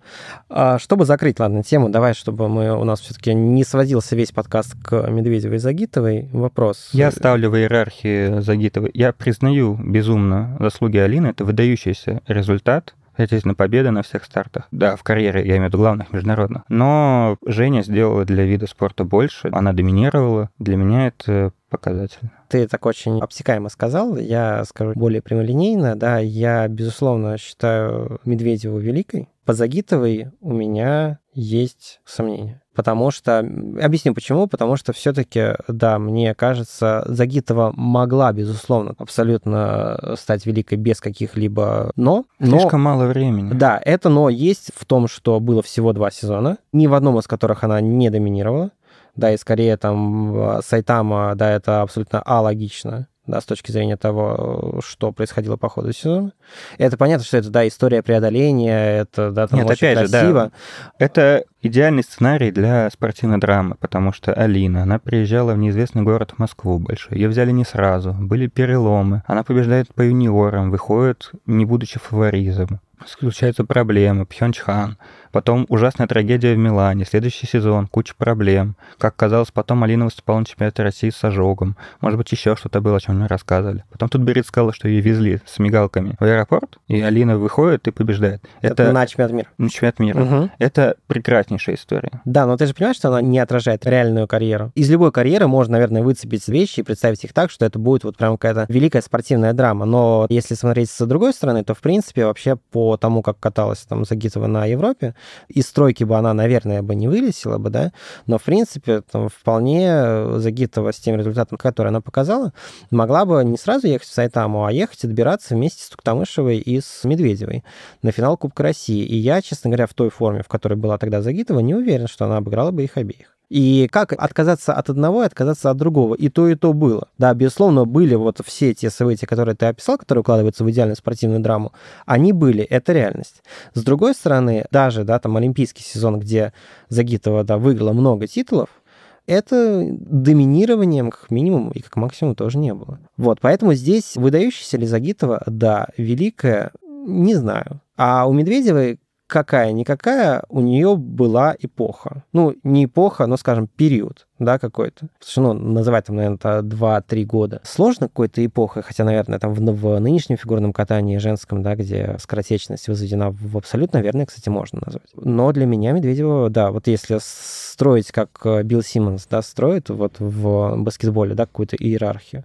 S1: А, чтобы закрыть, ладно, тему, давай, чтобы мы, у нас все-таки не сводился весь подкаст к Медведевой и Загитовой. Вопрос.
S2: Я ставлю в иерархии Загитовой. Я признаю безумно заслуги Алины. Это выдающийся результат. Естественно, победа на всех стартах. Да, в карьере, я имею в виду главных международных. Но Женя сделала для вида спорта больше. Она доминировала. Для меня это показатель.
S1: Ты так очень обтекаемо сказал, я скажу более прямолинейно, да, я, безусловно, считаю Медведеву великой. По Загитовой у меня есть сомнения. Потому что, объясню почему, потому что все-таки, да, мне кажется, Загитова могла, безусловно, абсолютно стать великой без каких-либо но.
S2: но Слишком мало времени.
S1: Да, это но есть в том, что было всего два сезона, ни в одном из которых она не доминировала да, и скорее там Сайтама, да, это абсолютно алогично. Да, с точки зрения того, что происходило по ходу сезона. Это понятно, что это, да, история преодоления, это, да, там
S2: Нет,
S1: очень
S2: опять
S1: красиво.
S2: Же, да. Это идеальный сценарий для спортивной драмы, потому что Алина, она приезжала в неизвестный город Москву большой. Ее взяли не сразу, были переломы. Она побеждает по юниорам, выходит, не будучи фаворизом случаются проблемы, Пхенчхан, потом ужасная трагедия в Милане, следующий сезон, куча проблем. Как казалось, потом Алина выступала на чемпионате России с ожогом. Может быть, еще что-то было, о чем мне рассказывали. Потом тут Берит сказала, что ее везли с мигалками в аэропорт, и Алина выходит и побеждает.
S1: Это, Это на чемпионат мира.
S2: На чемпионат мира. Угу. Это прекраснейшая история.
S1: Да, но ты же понимаешь, что она не отражает реальную карьеру. Из любой карьеры можно, наверное, выцепить вещи и представить их так, что это будет вот прям какая-то великая спортивная драма. Но если смотреть с другой стороны, то, в принципе, вообще по тому, как каталась там Загитова на Европе, из стройки бы она, наверное, бы не вылетела бы, да, но, в принципе, там, вполне Загитова с тем результатом, который она показала, могла бы не сразу ехать в Сайтаму, а ехать и добираться вместе с Туктамышевой и с Медведевой на финал Кубка России. И я, честно говоря, в той форме, в которой была тогда Загитова, не уверен, что она обыграла бы их обеих. И как отказаться от одного и отказаться от другого? И то, и то было. Да, безусловно, были вот все те события, которые ты описал, которые укладываются в идеальную спортивную драму, они были, это реальность. С другой стороны, даже, да, там олимпийский сезон, где Загитова, да, выиграла много титулов, это доминированием как минимум и как максимум тоже не было. Вот, поэтому здесь выдающаяся ли Загитова, да, великая, не знаю. А у Медведевой какая-никакая у нее была эпоха. Ну, не эпоха, но, скажем, период, да, какой-то. Ну, называть там, наверное, 2-3 года. Сложно какой-то эпохой, хотя, наверное, там в, в нынешнем фигурном катании женском, да, где скоротечность возведена в абсолют, наверное, кстати, можно назвать. Но для меня Медведева, да, вот если строить, как э, Билл Симмонс, да, строит вот в баскетболе, да, какую-то иерархию,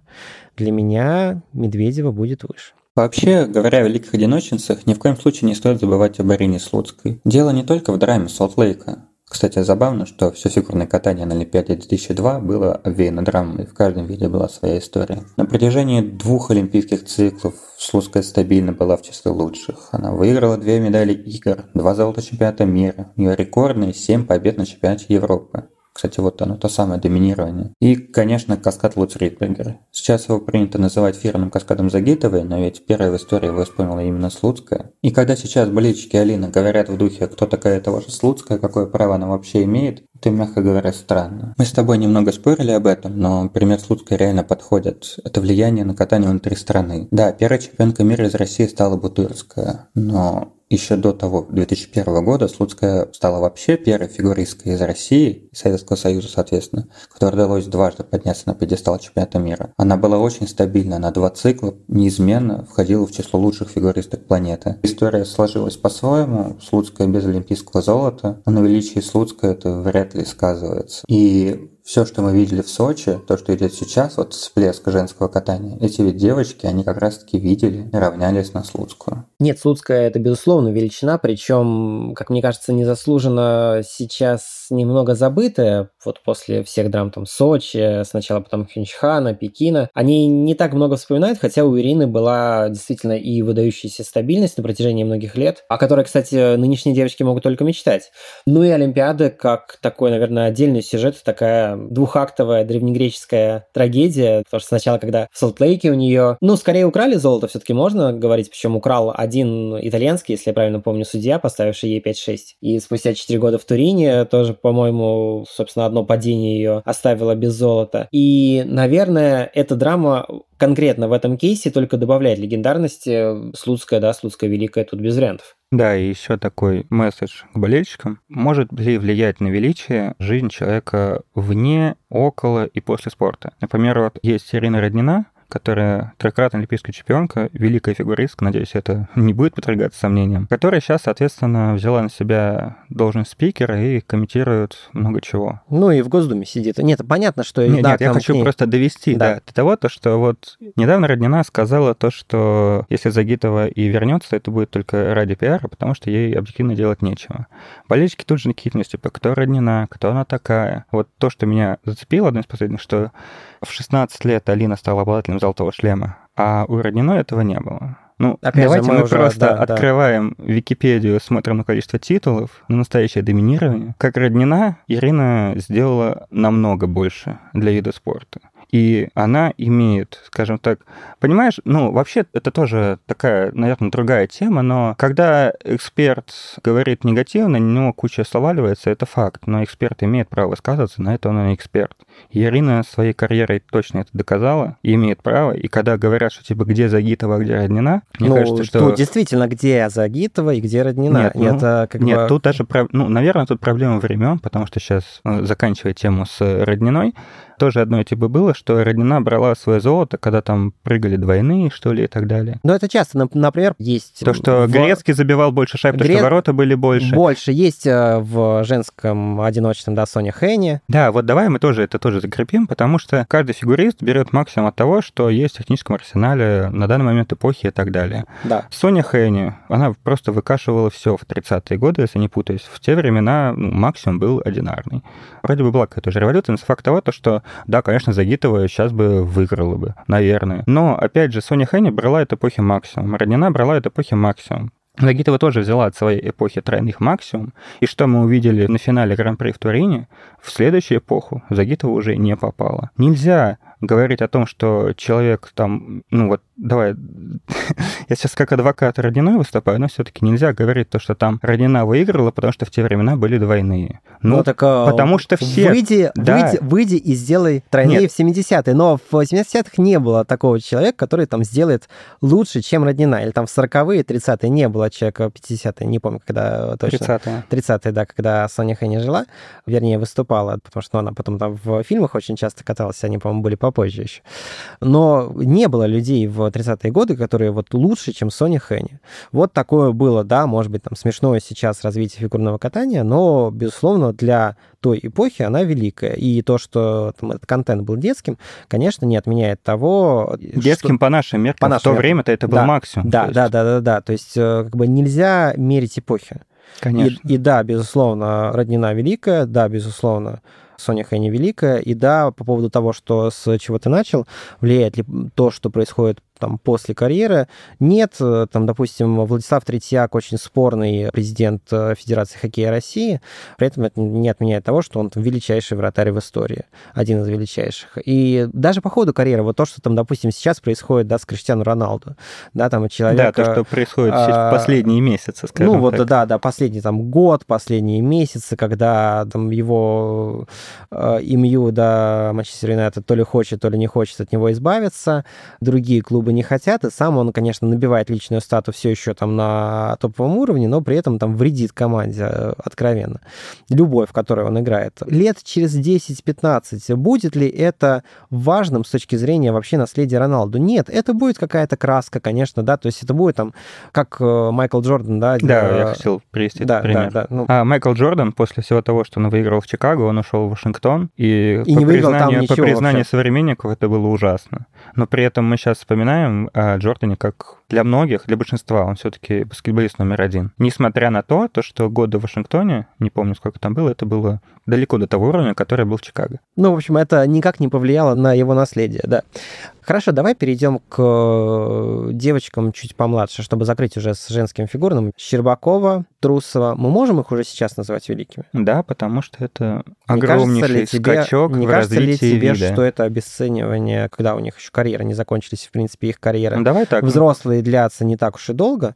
S1: для меня Медведева будет выше.
S3: Вообще, говоря о великих одиночницах, ни в коем случае не стоит забывать об Арине Слуцкой. Дело не только в драме Солт-Лейка. Кстати, забавно, что все фигурное катание на Олимпиаде 2002 было обвеяно драмой, в каждом виде была своя история. На протяжении двух олимпийских циклов Слуцкая стабильно была в числе лучших. Она выиграла две медали игр, два золота чемпионата мира, у нее рекордные семь побед на чемпионате Европы. Кстати, вот оно, то самое доминирование. И, конечно, каскад Луц Ритбергер. Сейчас его принято называть фирменным каскадом Загитовой, но ведь первая в истории его исполнила именно Слуцкая. И когда сейчас болельщики Алины говорят в духе, кто такая эта ваша Слуцкая, какое право она вообще имеет, это, мягко говоря, странно. Мы с тобой немного спорили об этом, но пример Слуцкой реально подходит. Это влияние на катание внутри страны. Да, первая чемпионка мира из России стала Бутырская, но еще до того, 2001 года, Слуцкая стала вообще первой фигуристкой из России, Советского Союза, соответственно, которой удалось дважды подняться на пьедестал чемпионата мира. Она была очень стабильна, на два цикла неизменно входила в число лучших фигуристок планеты. История сложилась по-своему, Слуцкая без олимпийского золота, но на величии Слуцкой это вряд ли сказывается. И все, что мы видели в Сочи, то, что идет сейчас, вот всплеск женского катания, эти ведь девочки, они как раз-таки видели и равнялись на Слуцкую.
S1: Нет, Слуцкая это, безусловно, величина, причем, как мне кажется, незаслуженно сейчас немного забытая, вот после всех драм там Сочи, сначала потом Хюнчхана, Пекина. Они не так много вспоминают, хотя у Ирины была действительно и выдающаяся стабильность на протяжении многих лет, о которой, кстати, нынешние девочки могут только мечтать. Ну и Олимпиада как такой, наверное, отдельный сюжет, такая двухактовая древнегреческая трагедия, потому что сначала, когда в Солт-Лейке у нее, ну, скорее украли золото, все-таки можно говорить, причем украл один итальянский, если я правильно помню, судья, поставивший ей 5-6. И спустя 4 года в Турине тоже, по-моему, собственно, одно падение ее оставило без золота. И, наверное, эта драма конкретно в этом кейсе только добавляет легендарности. Слуцкая, да, Слуцкая великая, тут без вариантов.
S2: Да, и еще такой месседж к болельщикам. Может ли влиять на величие жизнь человека вне, около и после спорта? Например, вот есть Ирина Роднина, которая трехкратная олимпийская чемпионка, великая фигуристка, надеюсь, это не будет подвергаться сомнениям, которая сейчас, соответственно, взяла на себя должность спикера и комментирует много чего.
S1: Ну и в Госдуме сидит. Нет, понятно, что...
S2: Нет, да, нет я хочу ней... просто довести да. Да, до того, то, что вот недавно Роднина сказала то, что если Загитова и вернется, это будет только ради пиара, потому что ей объективно делать нечего. Болельщики тут же накинулись, типа, кто Роднина, кто она такая. Вот то, что меня зацепило, одно из последних, что в 16 лет Алина стала обладателем золотого шлема, а у Родниной этого не было. Ну, Опять давайте же, мы, мы уже, просто да, открываем да. Википедию, смотрим на количество титулов, на настоящее доминирование. Как Роднина, Ирина сделала намного больше для вида спорта. И она имеет, скажем так, понимаешь, ну, вообще это тоже такая, наверное, другая тема, но когда эксперт говорит негативно, на него куча сваливается, это факт, но эксперт имеет право высказываться, на это он и эксперт. И Ирина своей карьерой точно это доказала и имеет право, и когда говорят, что типа где Загитова, а где Роднина, мне
S1: ну,
S2: кажется, что...
S1: Тут действительно, где Загитова и где Роднина.
S2: Нет, ну,
S1: это как
S2: нет
S1: бы...
S2: тут даже, ну, наверное, тут проблема времен, потому что сейчас, э, заканчивая тему с Родниной, тоже одно типа было, что Роднина брала свое золото, когда там прыгали двойные, что ли, и так далее.
S1: Но это часто, например, есть...
S2: То, что в... Грецкий забивал больше шайб, Грец... что ворота были больше.
S1: Больше. Есть э, в женском одиночном, да, Соня Хэнни.
S2: Да, вот давай мы тоже это тоже закрепим, потому что каждый фигурист берет максимум от того, что есть в техническом арсенале на данный момент эпохи и так далее.
S1: Да.
S2: Соня Хэнни, она просто выкашивала все в 30-е годы, если не путаюсь. В те времена ну, максимум был одинарный. Вроде бы была какая-то уже революция, но факт того, то, что да, конечно, Загитова сейчас бы выиграла бы, наверное. Но, опять же, Соня Хэнни брала от эпохи максимум, Роднина брала от эпохи максимум. Загитова тоже взяла от своей эпохи тройных максимум. И что мы увидели на финале Гран-при в Турине, в следующую эпоху Загитова уже не попала. Нельзя говорить о том, что человек там, ну вот, давай, я сейчас как адвокат Родиной выступаю, но все-таки нельзя говорить то, что там Родина выиграла, потому что в те времена были двойные.
S1: Ну, ну так, а,
S2: потому что все...
S1: Выйди, да. выйди, выйди и сделай тройные Нет. в 70-е, но в 70-х не было такого человека, который там сделает лучше, чем Роднина, или там в 40-е, 30-е не было человека, 50-е, не помню, когда точно.
S2: 30-е.
S1: 30-е, да, когда Соня Хэнни жила, вернее, выступала, потому что она потом там в фильмах очень часто каталась, они, по-моему, были попозже еще. Но не было людей в 30-е годы, которые вот лучше, чем Соня Хэнни. Вот такое было, да, может быть, там смешное сейчас развитие фигурного катания, но, безусловно, для той эпохи она великая. И то, что там, этот контент был детским, конечно, не отменяет того...
S2: Детским что... по нашим меркам, по нашим в то время-то это был
S1: да,
S2: максимум.
S1: Да, да, да, да, да. То есть э, как бы нельзя мерить эпохи.
S2: Конечно.
S1: И, и да, безусловно, Роднина великая, да, безусловно, Соня Хэни великая. И да, по поводу того, что с чего ты начал, влияет ли то, что происходит там, после карьеры. Нет, э, там, допустим, Владислав Третьяк очень спорный президент э, Федерации хоккея России, при этом это не отменяет того, что он там, величайший вратарь в истории, один из величайших. И даже по ходу карьеры, вот то, что там, допустим, сейчас происходит, да, с Криштиану Роналду, да, там человек...
S2: Да, то, что происходит а, в последние месяцы, скажем
S1: Ну, вот,
S2: так.
S1: да, да, последний там год, последние месяцы, когда там его э, имью, да, Манчестер Юнайтед то ли хочет, то ли не хочет от него избавиться, другие клубы бы не хотят, и сам он, конечно, набивает личную стату все еще там на топовом уровне, но при этом там вредит команде э, откровенно. Любой, в которой он играет. Лет через 10-15 будет ли это важным с точки зрения вообще наследия Роналду? Нет, это будет какая-то краска, конечно, да, то есть это будет там, как э, Майкл Джордан, да.
S2: Да, я хотел привести
S1: да,
S2: пример.
S1: Да, да,
S2: ну... а Майкл Джордан после всего того, что он выиграл в Чикаго, он ушел в Вашингтон, и,
S1: и
S2: по,
S1: не
S2: признанию,
S1: по
S2: признанию
S1: вообще.
S2: современников это было ужасно. Но при этом мы сейчас вспоминаем знаем о Джордане как для многих, для большинства, он все-таки баскетболист номер один. Несмотря на то, то, что годы в Вашингтоне, не помню, сколько там было, это было далеко до того уровня, который был в Чикаго.
S1: Ну, в общем, это никак не повлияло на его наследие, да. Хорошо, давай перейдем к э, девочкам чуть помладше, чтобы закрыть уже с женским фигурным. Щербакова, Трусова. Мы можем их уже сейчас называть великими?
S2: Да, потому что это огромнейший не тебе, скачок
S1: не
S2: в
S1: кажется
S2: развитии
S1: ли тебе,
S2: вида.
S1: что это обесценивание, когда у них еще карьеры не закончились, в принципе, их карьеры
S2: ну, давай так.
S1: взрослые длятся не так уж и долго,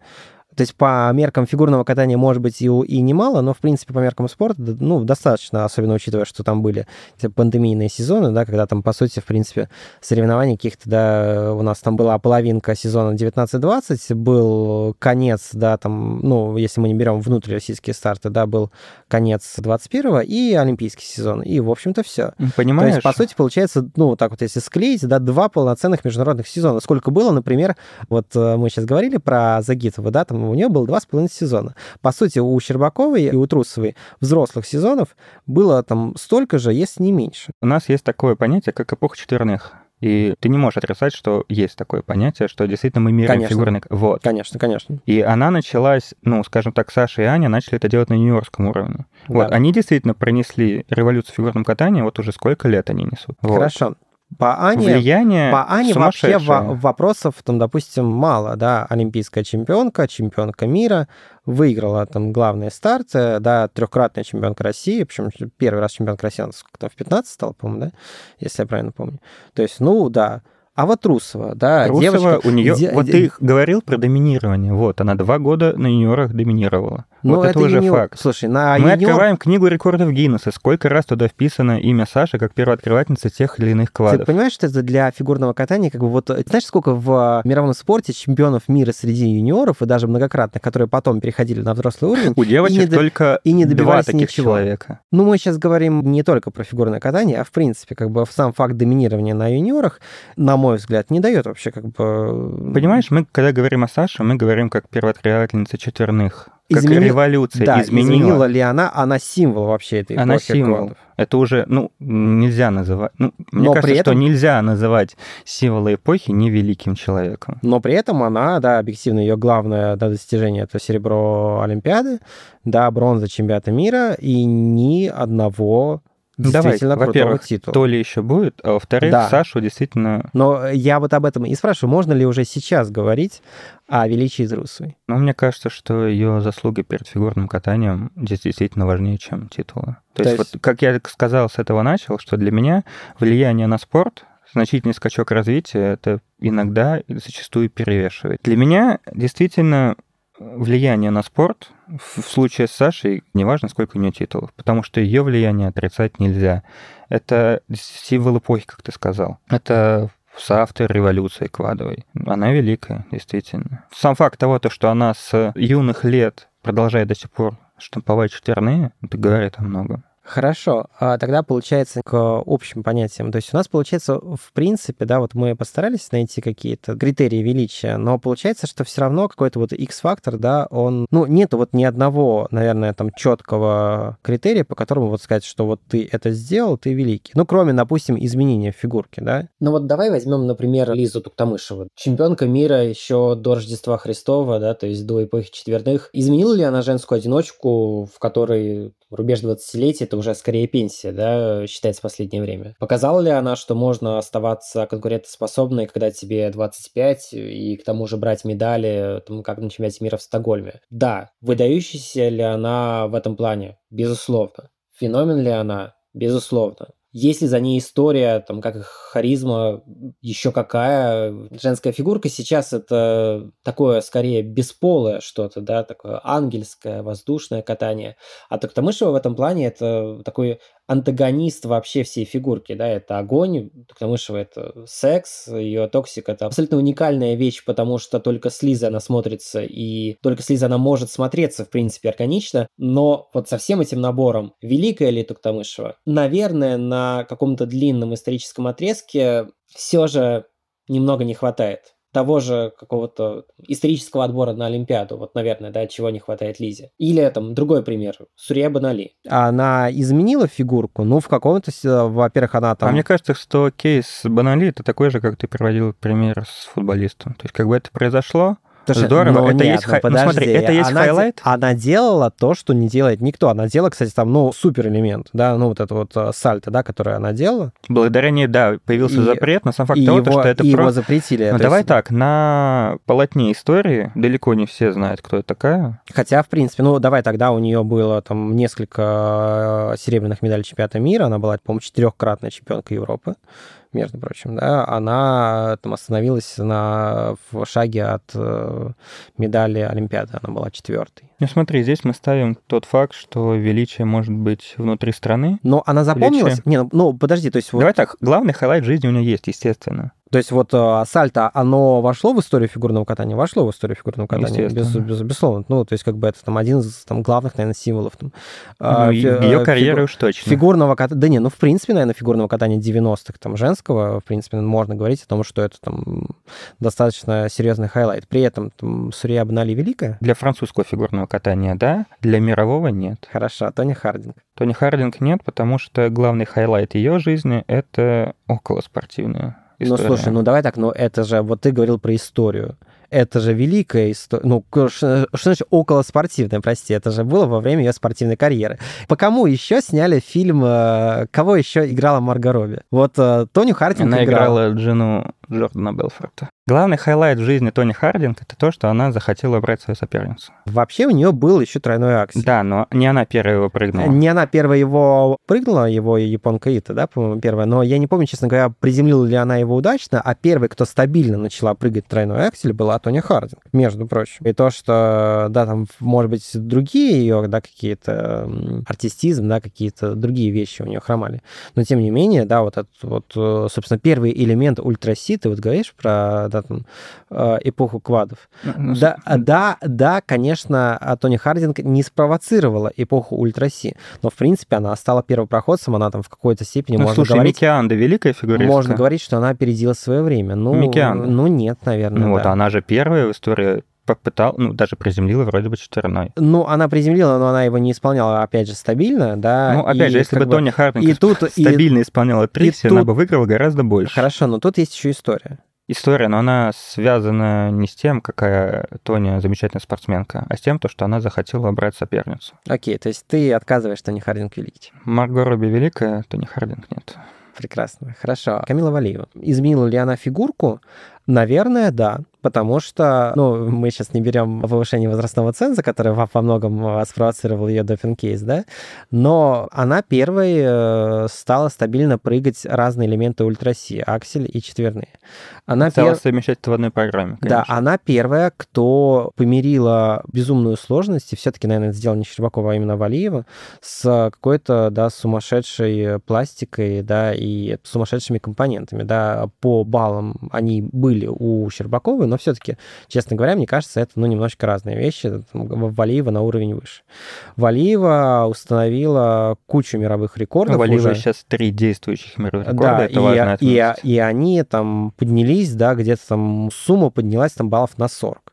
S1: то есть по меркам фигурного катания, может быть, и, и немало, но, в принципе, по меркам спорта, ну, достаточно, особенно учитывая, что там были пандемийные сезоны, да, когда там, по сути, в принципе, соревнований каких-то, да, у нас там была половинка сезона 19-20, был конец, да, там, ну, если мы не берем внутрироссийские старты, да, был конец 21-го и олимпийский сезон, и, в общем-то, все.
S2: Понимаешь?
S1: То есть, по сути, получается, ну, так вот, если склеить, да, два полноценных международных сезона. Сколько было, например, вот э, мы сейчас говорили про Загитова, да, там у нее было два с половиной сезона. По сути, у Щербаковой и у Трусовой взрослых сезонов было там столько же, если не меньше.
S2: У нас есть такое понятие, как эпоха четверных. И ты не можешь отрицать, что есть такое понятие, что действительно мы меряем
S1: Конечно.
S2: фигурный... Вот.
S1: Конечно, конечно.
S2: И она началась, ну, скажем так, Саша и Аня начали это делать на нью-йоркском уровне.
S1: Да.
S2: Вот, они действительно принесли революцию в фигурном катании, вот уже сколько лет они несут. Вот.
S1: Хорошо. По Ане,
S2: Влияние
S1: по Ане вообще вопросов, там, допустим, мало, да, олимпийская чемпионка, чемпионка мира, выиграла там главные старты, да, трехкратная чемпионка России, причем первый раз чемпионка России, она в 15 стала, по-моему, да, если я правильно помню. То есть, ну, да. А вот Трусова, да,
S2: Трусова,
S1: девочка...
S2: у нее,
S1: де-
S2: вот ты говорил про доминирование, вот, она два года на юниорах доминировала.
S1: Ну,
S2: вот это, уже
S1: юниор-
S2: факт.
S1: Слушай, на
S2: Мы
S1: юниор-
S2: открываем книгу рекордов Гиннесса. Сколько раз туда вписано имя Саши как первооткрывательницы тех или иных
S1: Ты
S2: квадов?
S1: понимаешь, что это для фигурного катания, как бы вот, э, знаешь, сколько в э, мировом спорте чемпионов мира среди юниоров и даже многократных, которые потом переходили на взрослый уровень,
S2: У девочек
S1: не до-
S2: только
S1: и не
S2: два
S1: добивались
S2: таких
S1: ничего.
S2: человека.
S1: Ну, мы сейчас говорим не только про фигурное катание, а в принципе, как бы сам факт доминирования на юниорах, на мой взгляд, не дает вообще как бы...
S2: Понимаешь, мы, когда говорим о Саше, мы говорим как первооткрывательница четверных. Как
S1: Измени-
S2: революция
S1: Да,
S2: изменила.
S1: изменила ли она, она символ вообще этой
S2: Она
S1: эпохи
S2: символ.
S1: квадов.
S2: Это уже, ну, нельзя называть... Ну, мне
S1: Но
S2: кажется,
S1: этом-
S2: что нельзя называть символы эпохи невеликим человеком.
S1: Но при этом она, да, объективно, ее главное да, достижение это серебро Олимпиады, да, бронза чемпионата мира и ни одного
S2: Ну, давай,
S1: действительно крутого
S2: во-первых,
S1: титула.
S2: То ли еще будет, а во-вторых,
S1: Да.
S2: Сашу действительно...
S1: Но я вот об этом и спрашиваю, можно ли уже сейчас говорить о величии Трусовой?
S2: Ну, мне кажется, что ее заслуги перед фигурным катанием здесь действительно важнее, чем титулы. То,
S1: То
S2: есть,
S1: есть-
S2: вот, как я сказал, с этого начал, что для меня влияние на спорт, значительный скачок развития, это иногда зачастую перевешивает. Для меня действительно влияние на спорт в случае с Сашей, неважно, сколько у нее титулов, потому что ее влияние отрицать нельзя. Это символ эпохи, как ты сказал. Это соавтор революции квадовой. Она великая, действительно. Сам факт того, то, что она с юных лет продолжает до сих пор штамповать четверные, это говорит о многом.
S1: Хорошо, а тогда получается к общим понятиям. То есть у нас получается, в принципе, да, вот мы постарались найти какие-то критерии величия, но получается, что все равно какой-то вот X-фактор, да, он, ну, нету вот ни одного, наверное, там четкого критерия, по которому вот сказать, что вот ты это сделал, ты великий. Ну, кроме, допустим, изменения в фигурке, да. Ну вот давай возьмем, например, Лизу Туктамышеву. Чемпионка мира еще до Рождества Христова, да, то есть до эпохи четверных. Изменила ли она женскую одиночку, в которой рубеж 20-летия это уже скорее пенсия, да, считается в последнее время. Показала ли она, что можно оставаться конкурентоспособной, когда тебе 25, и к тому же брать медали, там, как на чемпионате мира в Стокгольме? Да. Выдающаяся ли она в этом плане? Безусловно. Феномен ли она? Безусловно. Есть ли за ней история, там, как их харизма, еще какая? Женская фигурка сейчас это такое, скорее, бесполое что-то, да, такое ангельское, воздушное катание. А Токтамышева в этом плане это такой антагонист вообще всей фигурки, да, это огонь, Токтамышева это секс, ее Toxic это абсолютно уникальная вещь, потому что только с она смотрится, и только с она может смотреться, в принципе, органично, но вот со всем этим набором, великая ли Токтамышева? Наверное, на каком-то длинном историческом отрезке все же немного не хватает того же какого-то исторического отбора на Олимпиаду. Вот, наверное, да, чего не хватает Лизе. Или там другой пример. Сурья Бонали. Она изменила фигурку? Ну, в каком-то... Во-первых, она там...
S2: А мне кажется, что кейс Бонали это такой же, как ты приводил пример с футболистом. То есть, как бы это произошло,
S1: Слушай,
S2: Здорово,
S1: но
S2: это
S1: нет,
S2: есть
S1: ну
S2: хай- ну,
S1: подожди,
S2: смотри, это есть
S1: она,
S2: хайлайт?
S1: Она делала то, что не делает никто. Она делала, кстати, там, ну, супер элемент, да, ну, вот это вот э, сальто, да, которое она делала.
S2: благодаря ней, да, появился
S1: И-
S2: запрет, но сам факт того,
S1: его,
S2: то, что это
S1: и его
S2: просто...
S1: запретили.
S2: Ну, давай
S1: есть-
S2: так, на полотне истории далеко не все знают, кто это такая.
S1: Хотя, в принципе, ну, давай тогда у нее было там несколько э, серебряных медалей чемпионата мира. Она была, по-моему, четырехкратная чемпионка Европы, между прочим, да. Она там остановилась на, в шаге от э, медали Олимпиады. Она была четвертой.
S2: Ну смотри, здесь мы ставим тот факт, что величие может быть внутри страны.
S1: Но она запомнилась? Не, ну, ну, подожди, то есть вот,
S2: Давай так, главный хайлайт жизни у нее есть, естественно.
S1: то есть вот э, сальто, оно вошло в историю фигурного катания? Вошло в историю фигурного катания, без, без- безусловно. Ну, то есть как бы это там один из там, главных, наверное, символов. Там,
S2: Ну,
S1: э, фи-
S2: ее
S1: э,
S2: карьеры
S1: фигу-
S2: уж точно.
S1: Фигурного катания, да не, ну в принципе, наверное, фигурного катания 90-х, там, женского, в принципе, можно говорить о том, что это там достаточно серьезный хайлайт. При этом там Сурья Бонали великая,
S2: Для французского фигурного катания, да, для мирового нет.
S1: хороша, Тони Хардинг.
S2: Тони Хардинг нет, потому что главный хайлайт ее жизни — это околоспортивная
S1: Ну,
S2: история.
S1: слушай, ну давай так, ну это же, вот ты говорил про историю. это же великая история. Ну, что, что значит околоспортивная, прости, это же было во время ее спортивной карьеры. По кому еще сняли фильм, э, кого еще играла Марго Робби? Вот э, Тони Хардинг
S2: Она
S1: играла.
S2: играла жену Джордана Белфорта. Главный хайлайт в жизни Тони Хардинг это то, что она захотела убрать свою соперницу.
S1: Вообще у нее был еще тройной аксель.
S2: Да, но не она первая его прыгнула.
S1: Не она первая его прыгнула, его японка Ито, да, по-моему, первая. Но я не помню, честно говоря, приземлила ли она его удачно, а первой, кто стабильно начала прыгать тройной аксель, была Тони Хардинг, между прочим. И то, что, да, там, может быть, другие ее, да, какие-то артистизм, да, какие-то другие вещи у нее хромали. Но, тем не менее, да, вот этот вот, э, собственно, первый элемент ультрасит, ты вот говоришь про, да, там, э, эпоху квадов.
S2: Ну, ну,
S1: Да, да, да, конечно, а Тони Хардинг не спровоцировала эпоху ультраси, но, в принципе, она стала первопроходцем, она там в какой-то степени,
S2: Ну,
S1: можно
S2: слушай,
S1: говорить...
S2: Микки Анда великая фигуристка.
S1: Можно говорить, что она опередила свое время. Ну,
S2: Микки Анда.
S1: ну нет, наверное,
S2: Ну вот,
S1: да.
S2: она же первая в истории попытал, ну, даже приземлила вроде бы четверной.
S1: Ну, она приземлила, но она его не исполняла, опять же, стабильно, да.
S2: Ну, опять
S1: и
S2: же, если бы Тони Хардинг
S1: и тут- и-
S2: стабильно исполняла трикси, она
S1: тут-
S2: бы выиграла гораздо больше.
S1: Хорошо, но тут есть еще история.
S2: История, но она связана не с тем, какая Тоня замечательная спортсменка, а с тем, то, что она захотела убрать соперницу.
S1: Окей, то есть ты отказываешь, что не Хардинг великий.
S2: Марго Робби великая, Тони Хардинг нет.
S1: Прекрасно, хорошо. Камила Валиева. Изменила ли она фигурку? Наверное, да. Потому что, ну, мы сейчас не берем повышение возрастного ценза, которое во, во многом э, спровоцировал ее допинг-кейс, да, но она первой э, стала стабильно прыгать разные элементы ультраси, аксель и четверные. Она
S2: Стала
S1: пер-
S2: совмещать это в одной программе,
S1: Да,
S2: конечно.
S1: она первая, кто помирила безумную сложность, и все-таки, наверное, это сделала не Щербакова, а именно Валиева, с какой-то, да, сумасшедшей пластикой, да, и сумасшедшими компонентами, да, по баллам они были у Щербаковой, но все-таки, честно говоря, мне кажется, это, ну, немножко разные вещи, Валиева на уровень выше. Валиева установила кучу мировых рекордов
S2: У Валиевой
S1: уже.
S2: сейчас три действующих мировых рекорда,
S1: Да,
S2: это
S1: и,
S2: важно
S1: и, и они там поднялись, да, где-то там сумма поднялась там баллов на 40.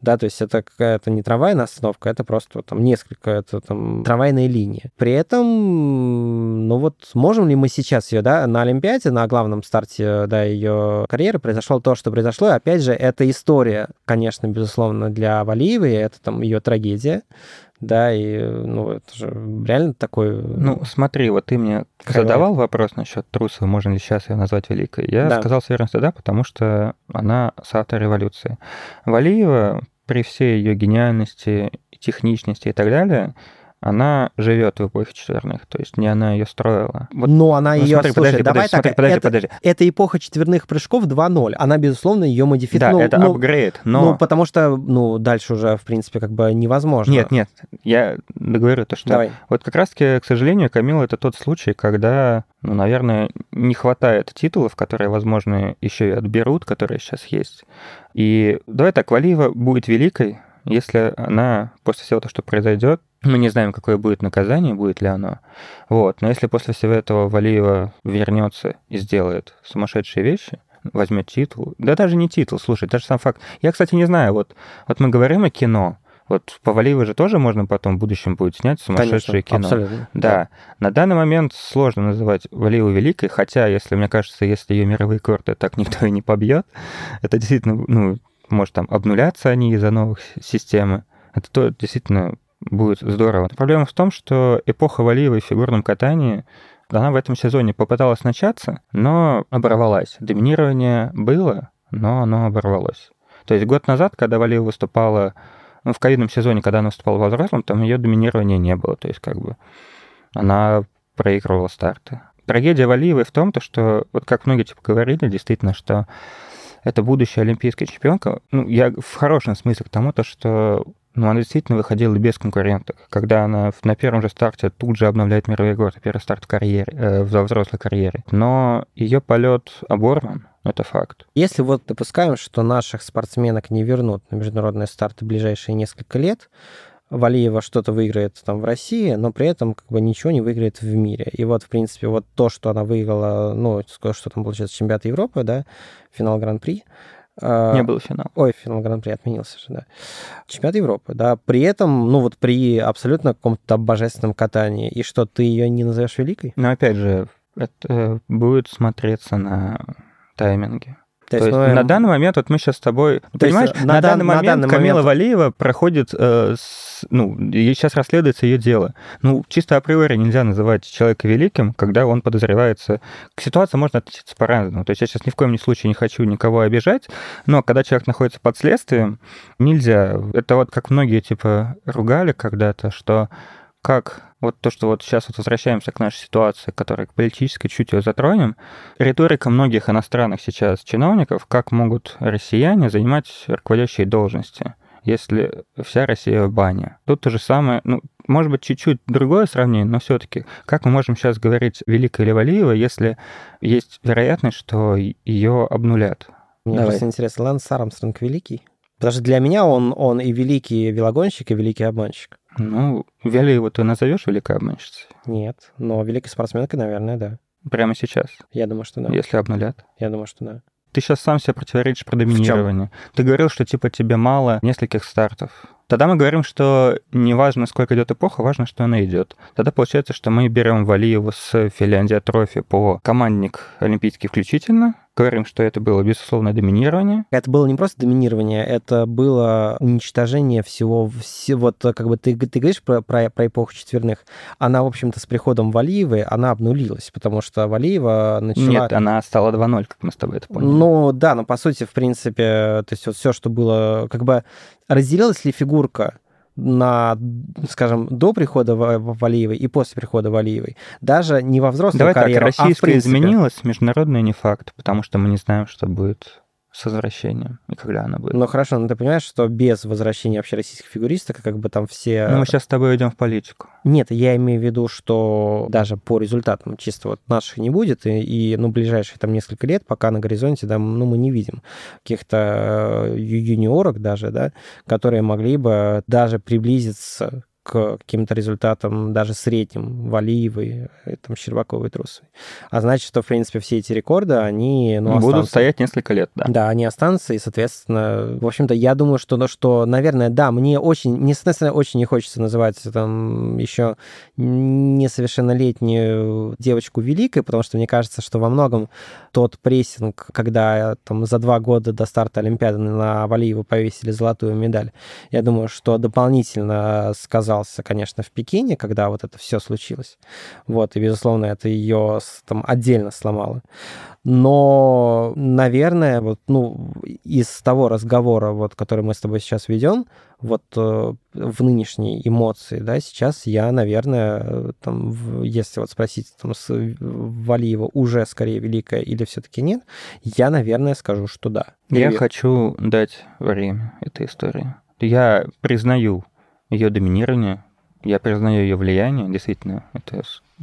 S1: Да, то есть это какая-то не трамвайная остановка, это просто там несколько, это там трамвайная линия. При этом, ну вот, можем ли мы сейчас ее, да, на Олимпиаде, на главном старте, да, ее карьеры произошло то, что произошло, и опять же, это история, конечно, безусловно, для Валиевой, это там ее трагедия, да, и, ну, это же реально такой...
S2: Ну, смотри, вот ты мне
S1: Хайлайт.
S2: задавал вопрос насчет Трусовой, можно ли сейчас ее назвать великой. Я
S1: Да.
S2: сказал с уверенностью да, потому что она соавтор революции. Валиева, при всей ее гениальности, техничности и так далее, она живет в эпохе четверных, то есть не она ее строила. Вот,
S1: Но она
S2: ну,
S1: ее,
S2: смотри,
S1: слушай,
S2: подожди,
S1: давай
S2: подожди,
S1: так,
S2: смотри, подожди,
S1: это,
S2: подожди.
S1: это эпоха четверных прыжков 2.0. Она, безусловно, ее
S2: Да,
S1: модифицировала.
S2: это
S1: ну,
S2: апгрейд, но...
S1: ну, потому что, ну, дальше уже, в принципе, как бы невозможно.
S2: Нет, нет, я договорю то, что
S1: Давай.
S2: Вот как раз-таки, к сожалению, Камила, это тот случай, когда, ну, наверное, не хватает титулов, которые, возможно, еще и отберут, которые сейчас есть. И давай так, Валиева будет великой, если она после всего того, что произойдет, мы не знаем, какое будет наказание, будет ли оно. Вот. Но если после всего этого Валиева вернется и сделает сумасшедшие вещи, возьмет титул, да даже не титул, слушай, даже сам факт. Я, кстати, не знаю, вот, вот мы говорим о кино, вот по Валиевой же тоже можно потом в будущем будет снять сумасшедшее
S1: Конечно,
S2: кино.
S1: абсолютно.
S2: Да. На данный момент сложно называть Валиеву великой, хотя, если мне кажется, если ее мировые рекорды так никто и не побьет, это действительно, ну, может там обнуляться они из-за новых системы. Это то действительно будет здорово. Проблема в том, что эпоха Валиевой в фигурном катании она в этом сезоне попыталась начаться, но оборвалась. Доминирование было, но оно оборвалось. То есть год назад, когда Валиева выступала ну, в ковидном сезоне, когда она выступала во взрослом, там ее доминирования не было. То есть как бы она проигрывала старты. Трагедия Валиевой в том, то, что, вот как многие типа говорили, действительно, что это будущая олимпийская чемпионка. Ну, я в хорошем смысле к тому, то, что ну, она действительно выходила без конкурентов. Когда она на первом же старте тут же обновляет мировой рекорд, первый старт в карьере, э, в взрослой карьере. Но ее полет оборван, это факт.
S1: Если вот допускаем, что наших спортсменок не вернут на международные старты в ближайшие несколько лет, Валиева что-то выиграет там в России, но при этом как бы ничего не выиграет в мире. И вот, в принципе, вот то, что она выиграла, ну, что там получается, чемпионат Европы, да, финал Гран-при. а,
S2: Не было финала.
S1: Ой, финал Гран-при отменился же, да. Чемпионат Европы, да. При этом, ну вот при абсолютно каком-то божественном катании, и что, ты ее не назовешь великой?
S2: Но опять же, это будет смотреться на тайминге. То, То есть, есть ну, на данный момент, вот мы сейчас с тобой... Понимаешь, на, на, данный момент на данный Камила момент... Валиева проходит... Э, с, ну, сейчас расследуется ее дело. Ну, чисто априори нельзя называть человека великим, когда он подозревается... К ситуации можно относиться по-разному. То есть я сейчас ни в коем случае не хочу никого обижать, но когда человек находится под следствием, нельзя. Это вот как многие, типа, ругали когда-то, что как вот то, что вот сейчас вот возвращаемся к нашей ситуации, которая к политической чуть ее затронем, риторика многих иностранных сейчас чиновников, как могут россияне занимать руководящие должности, если вся Россия в бане. Тут то же самое, ну, может быть, чуть-чуть другое сравнение, но все-таки, как мы можем сейчас говорить Великая или Валиева, если есть вероятность, что ее обнулят?
S1: Мне Давай. просто интересно, Лэнс Армстронг великий? Потому что для меня он, он и великий велогонщик, и великий обманщик.
S2: Ну, Вялиеву ты назовешь великой обманщицей?
S1: Нет, но великой спортсменкой, наверное, да.
S2: Прямо сейчас?
S1: Я думаю, что да.
S2: Если обнулят?
S1: Я думаю, что да.
S2: Ты сейчас сам себе противоречишь про доминирование. Ты говорил, что типа тебе мало нескольких стартов. Тогда мы говорим, что не важно, сколько идет эпоха, важно, что она идет. Тогда получается, что мы берем Валиеву с Финляндия трофи по командник олимпийский включительно, говорим, что это было безусловное доминирование.
S1: Это было не просто доминирование, это было уничтожение всего, все, вот как бы ты, ты говоришь про, про, про эпоху четверных, она, в общем-то, с приходом Валиевой, она обнулилась, потому что Валиева начала...
S2: Нет, она стала 2-0, как мы с тобой это поняли.
S1: Ну, да, но по сути, в принципе, то есть вот все, что было, как бы разделилась ли фигурка на, скажем, до прихода Валиевой и после прихода Валиевой, даже не во взрослую
S2: Давай
S1: карьеру,
S2: так, российская а изменилась, международная не факт, потому что мы не знаем, что будет с возвращением и когда она будет.
S1: Ну хорошо, но ты понимаешь, что без возвращения вообще российских фигуристок, как бы там все...
S2: Ну мы сейчас с тобой идем в политику.
S1: Нет, я имею в виду, что даже по результатам чисто вот наших не будет, и, и ну, ближайшие там несколько лет, пока на горизонте, да, ну, мы не видим каких-то э, юниорок даже, да, которые могли бы даже приблизиться к каким-то результатам даже средним Валиевой, э, там, Щербаковой, Трусовой. А значит, что, в принципе, все эти рекорды, они...
S2: Ну, Будут останутся. стоять несколько лет, да.
S1: Да, они останутся, и, соответственно, в общем-то, я думаю, что, ну, что, наверное, да, мне очень, мне, соответственно, очень не хочется называть там еще несовершеннолетнюю девочку великой, потому что мне кажется, что во многом тот прессинг, когда там за два года до старта Олимпиады на Валиеву повесили золотую медаль, я думаю, что дополнительно сказал оказался, конечно, в Пекине, когда вот это все случилось. Вот, и, безусловно, это ее там отдельно сломало. Но, наверное, вот, ну, из того разговора, вот, который мы с тобой сейчас ведем, вот э, в нынешней эмоции, да, сейчас я, наверное, там, в, если вот спросить там, с Валиева уже скорее великая или все-таки нет, я, наверное, скажу, что да.
S2: Я Привет. хочу дать время этой истории. Я признаю ее доминирование, я признаю ее влияние, действительно, это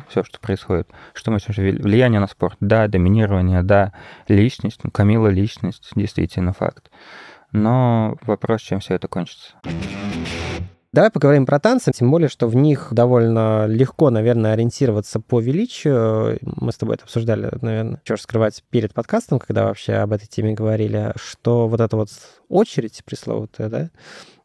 S2: все, что происходит. Что мы сейчас влияние на спорт? Да, доминирование, да, личность, ну, Камила личность, действительно факт. Но вопрос, чем все это кончится.
S1: Давай поговорим про танцы, тем более, что в них довольно легко, наверное, ориентироваться по величию. Мы с тобой это обсуждали, наверное, что скрывать перед подкастом, когда вообще об этой теме говорили, что вот эта вот очередь пресловутая, да,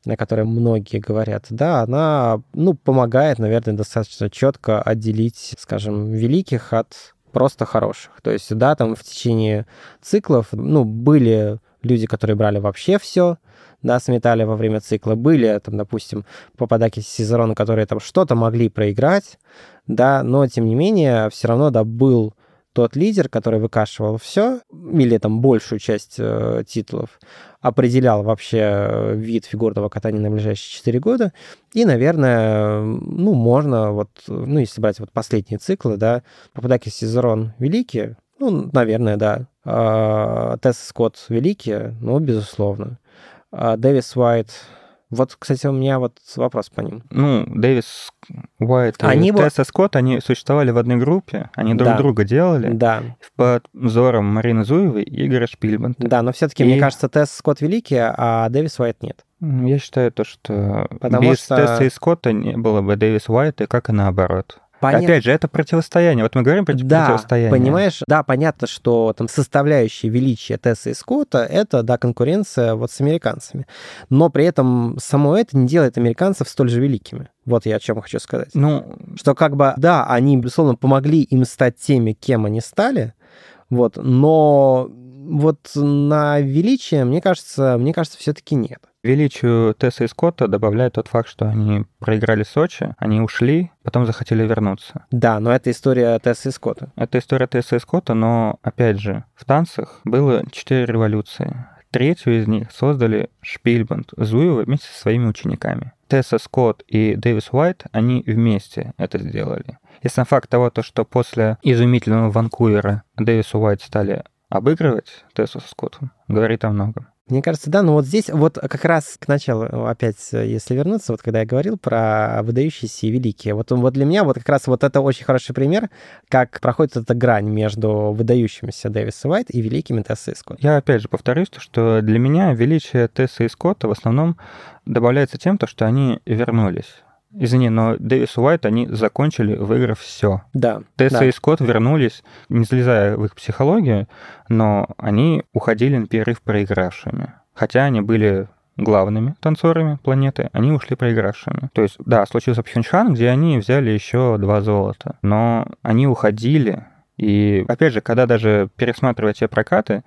S1: о которой многие говорят, да, она, ну, помогает, наверное, достаточно четко отделить, скажем, великих от просто хороших. То есть, да, там в течение циклов, ну, были люди, которые брали вообще все, да, сметали во время цикла. Были, там, допустим, попадаки Сизерона, которые там что-то могли проиграть, да, но, тем не менее, все равно, да, был тот лидер, который выкашивал все, или там большую часть э, титулов, определял вообще э, вид фигурного катания на ближайшие 4 года. И, наверное, ну, можно вот, ну, если брать вот последние циклы, да, Пападаки Сизерон великие, ну, наверное, да. А, Тесс Скотт великие, ну, безусловно. А Дэвис Уайт вот, кстати, у меня вот вопрос по ним.
S2: Ну, Дэвис Уайт они и Тесса Скотт, они существовали в одной группе, они друг да. друга делали.
S1: Да.
S2: Под взором Марины Зуевой и Игоря Шпильбанта.
S1: Да, но все-таки, и... мне кажется, Тесс Скотт великий, а Дэвис Уайт нет.
S2: Я считаю то, что Потому без что... Тесса и Скотта не было бы Дэвис Уайта, как и наоборот. Понят... Опять же, это противостояние. Вот мы говорим про да, противостояние.
S1: понимаешь, да, понятно, что там составляющие величия Тесса и Скотта — это, да, конкуренция вот с американцами. Но при этом само это не делает американцев столь же великими. Вот я о чем хочу сказать.
S2: Ну,
S1: что как бы, да, они, безусловно, помогли им стать теми, кем они стали, Вот, но вот на величие, мне кажется, мне кажется, все-таки нет.
S2: Величию Тесса и Скотта добавляет тот факт, что они проиграли Сочи, они ушли, потом захотели вернуться.
S1: Да, но это история Тесса и Скотта.
S2: Это история Тесса и Скотта, но, опять же, в танцах было четыре революции. Третью из них создали Шпильбанд Зуева вместе со своими учениками. Тесса Скотт и Дэвис Уайт, они вместе это сделали. И сам факт того, то, что после изумительного Ванкувера Дэвис Уайт стали обыгрывать Тессу со Скоттом, говорит о многом.
S1: Мне кажется, да, но вот здесь вот как раз к началу, опять, если вернуться, вот когда я говорил про выдающиеся и великие, вот, вот для меня вот как раз вот это очень хороший пример, как проходит эта грань между выдающимися Дэвиса Уайт и великими Тесса и Скотт.
S2: Я опять же повторюсь, что для меня величие Тесса и Скотта в основном добавляется тем, то, что они вернулись. Извини, но Дэвис Уайт, они закончили, выиграв все.
S1: Да.
S2: Тесса
S1: да.
S2: и Скотт вернулись, не залезая в их психологию, но они уходили на перерыв проигравшими. Хотя они были главными танцорами планеты, они ушли проигравшими. То есть, да, случился Пхенчхан, где они взяли еще два золота, но они уходили. И, опять же, когда даже пересматривать те прокаты,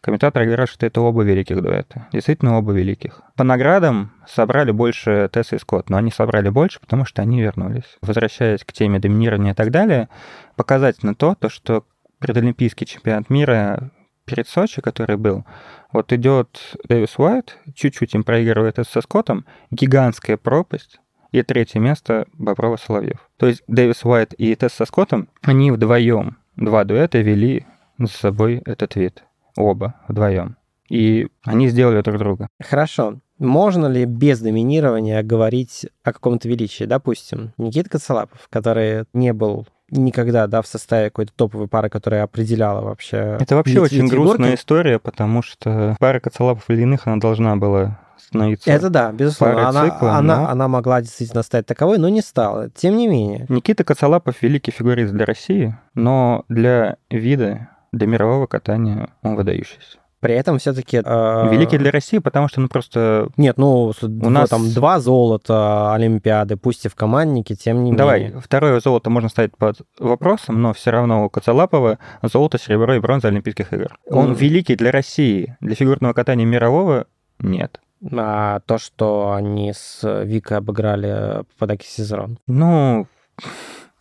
S2: Комментаторы говорят, что это оба великих дуэта. Действительно, оба великих. По наградам собрали больше Тесса и Скотт, но они собрали больше, потому что они вернулись. Возвращаясь к теме доминирования и так далее, показательно то, то что предолимпийский чемпионат мира перед Сочи, который был, вот идет Дэвис Уайт, чуть-чуть им проигрывает со Скоттом, гигантская пропасть, и третье место Боброва Соловьев. То есть Дэвис Уайт и Тесс со Скоттом, они вдвоем, два дуэта вели за собой этот вид оба вдвоем. И они сделали друг друга.
S1: Хорошо. Можно ли без доминирования говорить о каком-то величии? Допустим, Никита Коцелапов, который не был никогда, да, в составе какой-то топовой пары, которая определяла вообще...
S2: Это вообще очень грустная история, потому что пара Коцелапов и Ильиных, она должна была становиться
S1: Это да, безусловно. Она,
S2: циклом,
S1: она,
S2: но...
S1: она могла действительно стать таковой, но не стала. Тем не менее.
S2: Никита Коцелапов великий фигурист для России, но для вида для мирового катания он выдающийся.
S1: При этом все-таки... Э...
S2: Великий для России, потому что, ну, просто...
S1: Нет, ну, у нас там два золота Олимпиады, пусть и в команднике, тем не
S2: Давай,
S1: менее.
S2: второе золото можно ставить под вопросом, но все равно у Коцалапова золото, серебро и бронза Олимпийских игр. Он mm. великий для России, для фигурного катания мирового нет.
S1: А то, что они с Викой обыграли Попадаки Сезерон?
S2: Ну,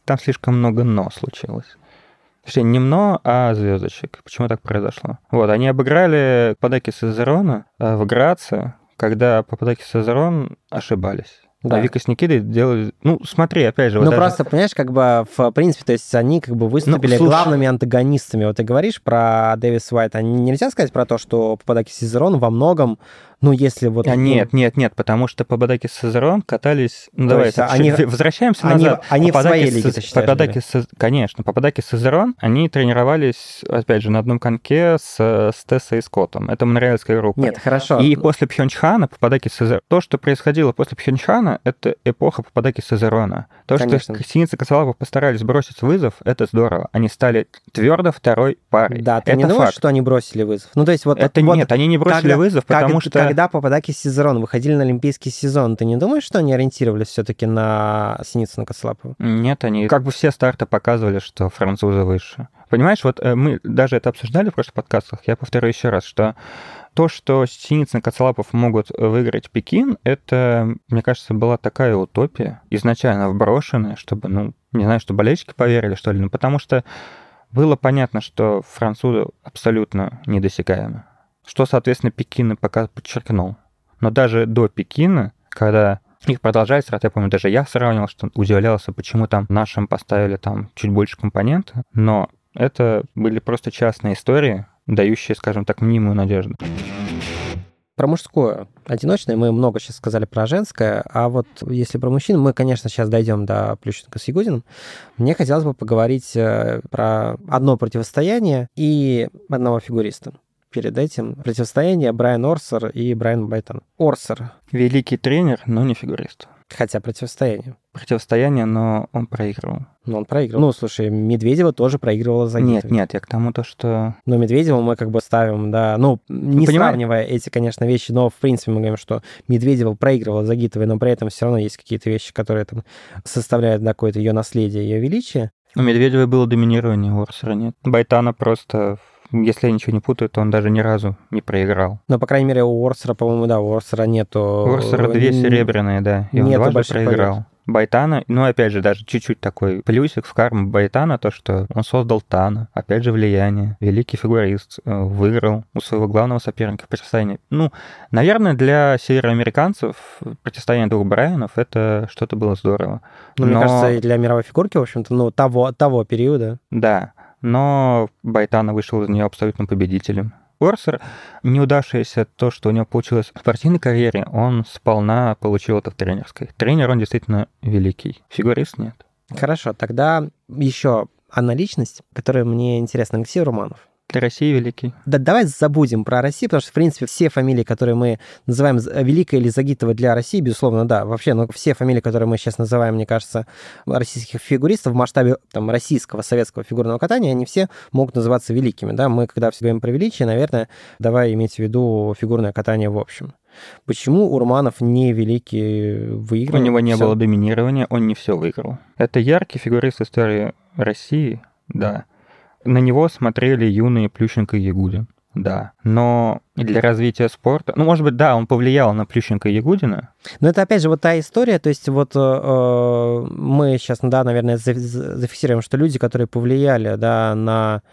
S2: там слишком много «но» случилось. Точнее, не МНО, а звездочек. Почему так произошло? Вот, они обыграли Попадаки Сезерона э, в Граце, когда Попадаки Сезерон ошибались. Да. А Вика с Никитой делали... Ну, смотри, опять же...
S1: Вот
S2: ну,
S1: даже... просто, понимаешь, как бы, в принципе, то есть они как бы выступили ну, главными антагонистами. Вот ты говоришь про Дэвис Уайт, а нельзя сказать про то, что Попадаки Сезерон во многом ну, если вот...
S2: А, нет, нет, нет, потому что Попадаки с Сазерон катались... Ну, давай, так,
S1: они,
S2: возвращаемся
S1: они,
S2: назад.
S1: Они Попадаки в своей лиге, ты считаешь,
S2: с, Конечно, Попадаки с Сазерон, они тренировались, опять же, на одном коньке с, с Тессой и Скоттом. Это монреальская группа.
S1: Нет, хорошо.
S2: И после Пхенчхана Попадаки с Сазерон... То, что происходило после Пхенчхана, это эпоха Попадаки с Сазерона. То, Конечно. что Синица и Коцелапов постарались бросить вызов, это здорово. Они стали твердо второй парой.
S1: Да, ты
S2: это
S1: не
S2: факт.
S1: думаешь, что они бросили вызов? Ну, то есть вот...
S2: Это
S1: вот,
S2: нет, они не бросили
S1: когда,
S2: вызов, потому
S1: как,
S2: что...
S1: Когда Попадаки с Сезерон выходили на Олимпийский сезон, ты не думаешь, что они ориентировались все-таки на Синицына Кослапова?
S2: Нет, они как бы все старты показывали, что французы выше. Понимаешь, вот э, мы даже это обсуждали в прошлых подкастах, я повторю еще раз, что то, что Синицын и Коцелапов могут выиграть Пекин, это, мне кажется, была такая утопия, изначально вброшенная, чтобы, ну, не знаю, что болельщики поверили, что ли, ну, потому что было понятно, что французы абсолютно недосягаемы. Что, соответственно, Пекин пока подчеркнул. Но даже до Пекина, когда их продолжает срать, я помню, даже я сравнивал, что удивлялся, почему там нашим поставили там чуть больше компонента, но это были просто частные истории, дающие, скажем так, мнимую надежду.
S1: Про мужское одиночное мы много сейчас сказали про женское, а вот если про мужчин, мы, конечно, сейчас дойдем до Плющенко с Ягудиным. Мне хотелось бы поговорить э, про одно противостояние и одного фигуриста перед этим противостояние Брайан Орсер и Брайан Байтон. Орсер.
S2: Великий тренер, но не фигурист.
S1: Хотя противостояние.
S2: Противостояние, но он проигрывал.
S1: Ну, он проигрывал. Ну, слушай, Медведева тоже проигрывала за
S2: Нет, нет, я к тому то, что...
S1: Но Медведева мы как бы ставим, да, ну, не Понимаешь? сравнивая эти, конечно, вещи, но, в принципе, мы говорим, что Медведева проигрывала за Гитовой, но при этом все равно есть какие-то вещи, которые там составляют да, какое-то ее наследие, ее величие.
S2: У Медведева было доминирование, у Орсера нет. Байтана просто если я ничего не путаю, то он даже ни разу не проиграл.
S1: Но, по крайней мере, у Орсера, по-моему, да, у Орсера нету...
S2: У Орсера две серебряные, да, и он дважды проиграл. Побед. Байтана, ну, опять же, даже чуть-чуть такой плюсик в карму Байтана, то, что он создал Тана, опять же, влияние. Великий фигурист э, выиграл у своего главного соперника в противостоянии. Ну, наверное, для североамериканцев противостояние двух Брайанов это что-то было здорово.
S1: Ну, Но... мне кажется, и для мировой фигурки, в общем-то, ну, того, того периода.
S2: Да, но Байтана вышел из нее абсолютно победителем. Орсер, неудавшееся то, что у него получилось в спортивной карьере, он сполна получил это в тренерской. Тренер, он действительно великий. Фигурист нет.
S1: Хорошо, тогда еще одна личность, которая мне интересна, Алексей Романов
S2: для России великий.
S1: Да, давай забудем про Россию, потому что, в принципе, все фамилии, которые мы называем Великой или Загитова для России, безусловно, да. Вообще, ну, все фамилии, которые мы сейчас называем, мне кажется, российских фигуристов в масштабе там, российского, советского фигурного катания, они все могут называться великими, да. Мы, когда все говорим про величие, наверное, давай иметь в виду фигурное катание в общем. Почему Урманов не великий выиграл?
S2: У него не все? было доминирования, он не все выиграл. Это яркий фигурист истории России, да. На него смотрели юные Плющенко и Ягудин. Да, но для развития спорта, ну, может быть, да, он повлиял на Плющенко и Ягудина.
S1: Но это, опять же, вот та история, то есть вот э, мы сейчас, да, наверное, зафиксируем, что люди, которые повлияли, да, на,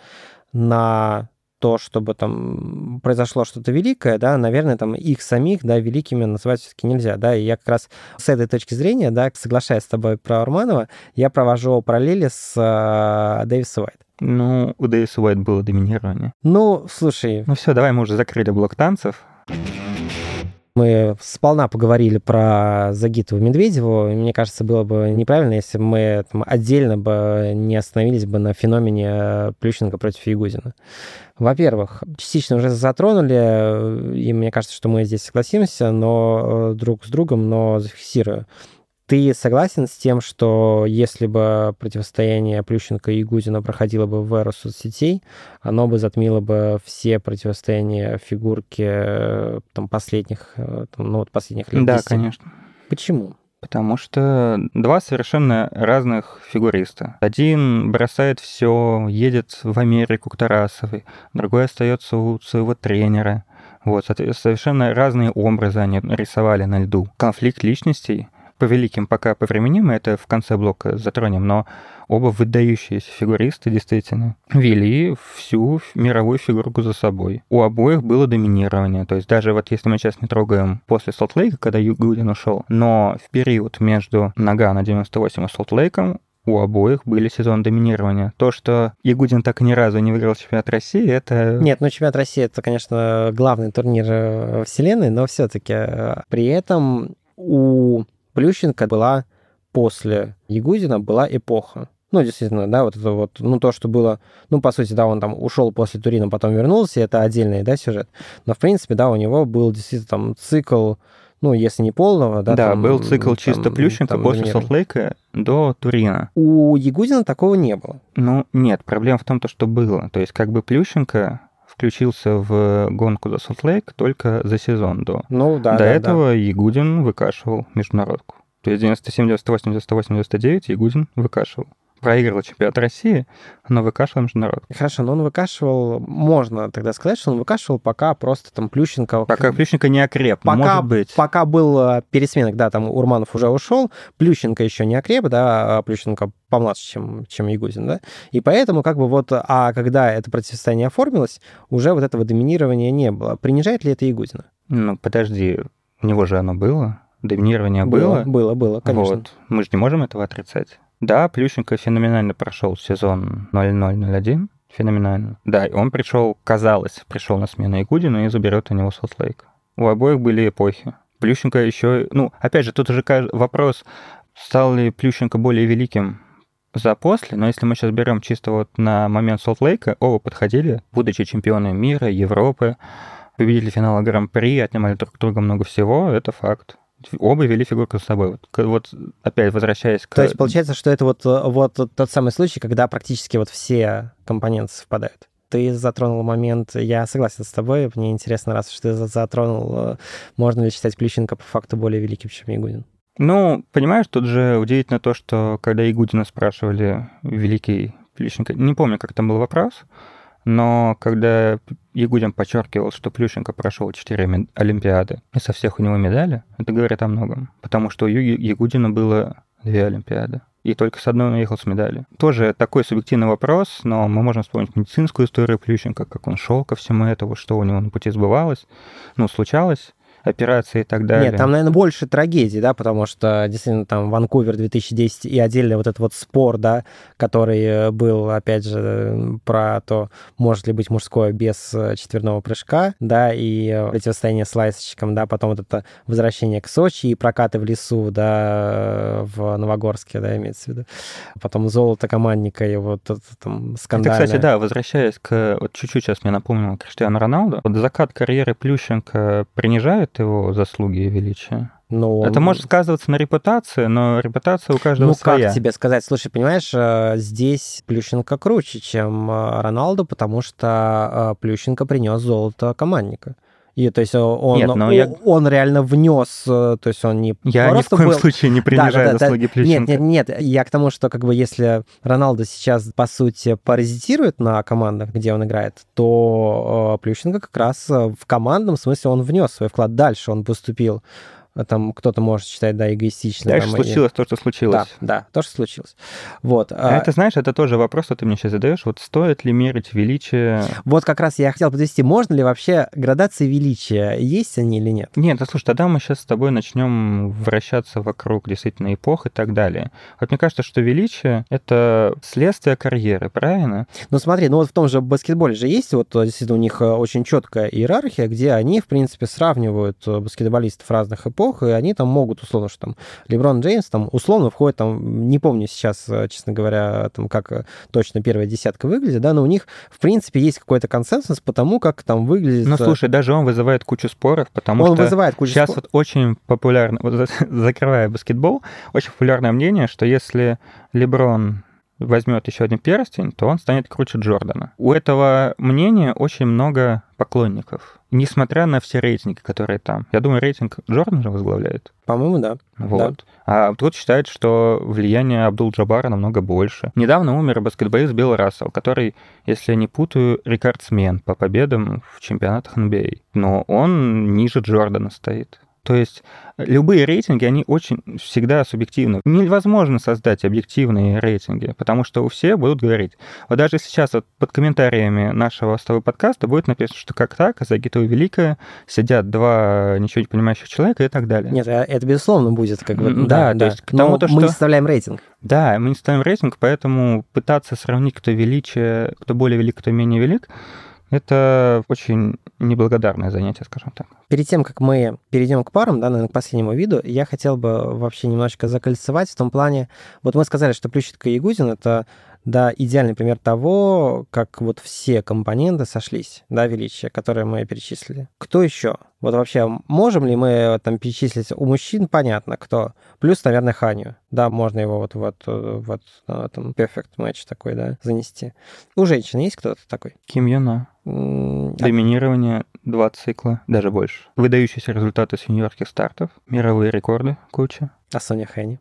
S1: на то, чтобы там произошло что-то великое, да, наверное, там их самих, да, великими называть все-таки нельзя, да, и я как раз с этой точки зрения, да, соглашаясь с тобой про Арманова, я провожу параллели с э, Дэвисом Уайт.
S2: Ну, у Дэвиса Уайт было доминирование.
S1: Ну, слушай...
S2: Ну все, давай мы уже закрыли блок танцев.
S1: Мы сполна поговорили про Загитову Медведеву. Мне кажется, было бы неправильно, если бы мы там, отдельно бы не остановились бы на феномене Плющенко против Ягузина. Во-первых, частично уже затронули, и мне кажется, что мы здесь согласимся, но э, друг с другом, но зафиксирую. Ты согласен с тем, что если бы противостояние Плющенко и Гузина проходило бы в эру соцсетей, оно бы затмило бы все противостояния фигурки э, там, последних, э, там, ну, вот последних лет?
S2: Да, 10? конечно.
S1: Почему?
S2: Потому что два совершенно разных фигуриста. Один бросает все, едет в Америку к Тарасовой, другой остается у своего тренера. Вот, совершенно разные образы они рисовали на льду. Конфликт личностей по великим пока повременим, это в конце блока затронем, но оба выдающиеся фигуристы действительно вели всю мировую фигурку за собой. У обоих было доминирование, то есть даже вот если мы сейчас не трогаем после Солт-Лейка, когда Югудин ушел, но в период между Нагана 98 и Солт-Лейком у обоих были сезоны доминирования. То, что Ягудин так ни разу не выиграл чемпионат России, это...
S1: Нет, ну чемпионат России это, конечно, главный турнир э, Вселенной, но все-таки э, при этом у Плющенко была после Ягузина была эпоха. Ну, действительно, да, вот это вот, ну, то, что было, ну, по сути, да, он там ушел после Турина, потом вернулся, это отдельный, да, сюжет. Но, в принципе, да, у него был действительно там цикл, ну, если не полного, да.
S2: Да,
S1: там,
S2: был цикл там, чисто Плющенко там, после Солт-Лейка до Турина.
S1: У Ягудина такого не было.
S2: Ну, нет, проблема в том, то, что было. То есть, как бы Плющенко включился в гонку за Солт-Лейк только за сезон до.
S1: Ну, да,
S2: До
S1: да,
S2: этого
S1: да.
S2: Ягудин выкашивал международку. То есть 97, 98, 98, 99 Ягудин выкашивал проигрывал чемпионат России, но выкашивал международ.
S1: Хорошо, но он выкашивал, можно тогда сказать, что он выкашивал, пока просто там Плющенко...
S2: Пока Плющенко не окреп, пока, может быть.
S1: Пока был э, пересменок, да, там Урманов уже ушел, Плющенко еще не окреп, да, а Плющенко помладше, чем, чем Ягузин, да, и поэтому как бы вот, а когда это противостояние оформилось, уже вот этого доминирования не было. Принижает ли это Ягузина?
S2: Ну, подожди, у него же оно было, доминирование было.
S1: Было, было, было конечно. Вот.
S2: Мы же не можем этого отрицать. Да, Плющенко феноменально прошел сезон 0-0-0-1. Феноменально. Да, и он пришел, казалось, пришел на смену Ягудину и заберет у него Солт-Лейк. У обоих были эпохи. Плющенко еще... Ну, опять же, тут уже вопрос, стал ли Плющенко более великим за после, но если мы сейчас берем чисто вот на момент Солт-Лейка, оба подходили, будучи чемпионами мира, Европы, победили финала Гран-при, отнимали друг друга много всего, это факт. Оба вели фигурку с собой. Вот, вот опять возвращаясь к...
S1: То есть получается, что это вот, вот тот самый случай, когда практически вот все компоненты совпадают. Ты затронул момент, я согласен с тобой, мне интересно, раз что ты затронул, можно ли считать Плющенко по факту более великим, чем Ягудин?
S2: Ну, понимаешь, тут же удивительно то, что когда Ягудина спрашивали великий Плющенко, не помню, как там был вопрос, но когда Ягудин подчеркивал, что Плющенко прошел 4 Олимпиады, и со всех у него медали, это говорит о многом. Потому что у Ягудина было две Олимпиады и только с одной он уехал с медали. Тоже такой субъективный вопрос, но мы можем вспомнить медицинскую историю Плющенко, как он шел ко всему этому, что у него на пути сбывалось, ну, случалось операции и так далее.
S1: Нет, там, наверное, больше трагедий, да, потому что действительно там Ванкувер 2010 и отдельно вот этот вот спор, да, который э, был, опять же, про то, может ли быть мужское без э, четверного прыжка, да, и противостояние с лайсочком, да, потом вот это возвращение к Сочи и прокаты в лесу, да, в Новогорске, да, имеется в виду. Потом золото командника и вот это там скандальное.
S2: Это, кстати, да, возвращаясь к... Вот чуть-чуть сейчас мне напомнил Криштиану Роналду. Вот закат карьеры Плющенко принижает его заслуги и величие?
S1: Ну,
S2: это может сказываться на репутации, но репутация у каждого
S1: ну,
S2: своя.
S1: Ну, как тебе сказать? Слушай, понимаешь, э, здесь Плющенко круче, чем э, Роналду, потому что э, Плющенко принес золото командника. И то есть он, Нет, но он, я... он реально внес, то есть он не
S2: Я ни в коем
S1: был...
S2: случае не принижаю да, да, заслуги
S1: да,
S2: Плющенко.
S1: Нет, нет, нет, я к тому, что как бы если Роналдо сейчас, по сути, паразитирует на командах, где он играет, то Плющенко как раз в командном смысле он внес свой вклад дальше, он поступил там кто-то может считать, да, эгоистично.
S2: Дальше
S1: там,
S2: случилось и... то, что случилось.
S1: Да, да, то, что случилось. Вот.
S2: А, а это, знаешь, это тоже вопрос, что ты мне сейчас задаешь. Вот стоит ли мерить величие...
S1: Вот как раз я хотел подвести, можно ли вообще градации величия, есть они или нет?
S2: Нет, ну слушай, тогда мы сейчас с тобой начнем вращаться вокруг действительно эпох и так далее. Вот мне кажется, что величие — это следствие карьеры, правильно?
S1: Ну смотри, ну вот в том же баскетболе же есть вот действительно у них э, очень четкая иерархия, где они, в принципе, сравнивают э, баскетболистов разных эпох, эпох, и они там могут, условно, что там Леброн Джеймс там условно входит, там, не помню сейчас, э, честно говоря, там, как э, точно первая десятка выглядит, да, но у них, в принципе, есть какой-то консенсус по тому, как там выглядит...
S2: Ну, э, слушай, даже он вызывает кучу споров, потому
S1: он
S2: что
S1: вызывает кучу
S2: сейчас
S1: спор...
S2: вот очень популярно, вот, закрывая баскетбол, очень популярное мнение, что если Леброн возьмет еще один перстень, то он станет круче Джордана. У этого мнения очень много поклонников. Несмотря на все рейтинги, которые там. Я думаю, рейтинг Джордан же возглавляет.
S1: По-моему, да.
S2: Вот. Да. А тут считает, что влияние Абдул-Джабара намного больше. Недавно умер баскетболист Билл Рассел, который, если я не путаю, рекордсмен по победам в чемпионатах NBA. Но он ниже Джордана стоит. То есть любые рейтинги, они очень всегда субъективны. Невозможно создать объективные рейтинги, потому что у всех будут говорить. Вот даже сейчас вот под комментариями нашего с тобой подкаста будет написано, что как так, за Гиту Великое сидят два ничего не понимающих человека и так далее.
S1: Нет, а это безусловно будет как бы...
S2: Да, да. То есть к тому,
S1: Но
S2: то,
S1: мы
S2: что...
S1: не составляем рейтинг.
S2: Да, мы не составляем рейтинг, поэтому пытаться сравнить, кто величие, кто более велик, кто менее велик, это очень неблагодарное занятие, скажем так.
S1: Перед тем, как мы перейдем к парам, да, наверное, к последнему виду, я хотел бы вообще немножечко закольцевать в том плане, вот мы сказали, что Плющенко и Ягудин — это да, идеальный пример того, как вот все компоненты сошлись, да, величия, которые мы перечислили. Кто еще? Вот вообще, можем ли мы там перечислить? У мужчин понятно, кто. Плюс, наверное, Ханю. Да, можно его вот, вот, вот там perfect match такой, да, занести. У женщин есть кто-то такой?
S2: Ким Юна. Доминирование два цикла, даже больше. Выдающиеся результаты с юниорских стартов, мировые рекорды куча.
S1: А Соня Хэнни?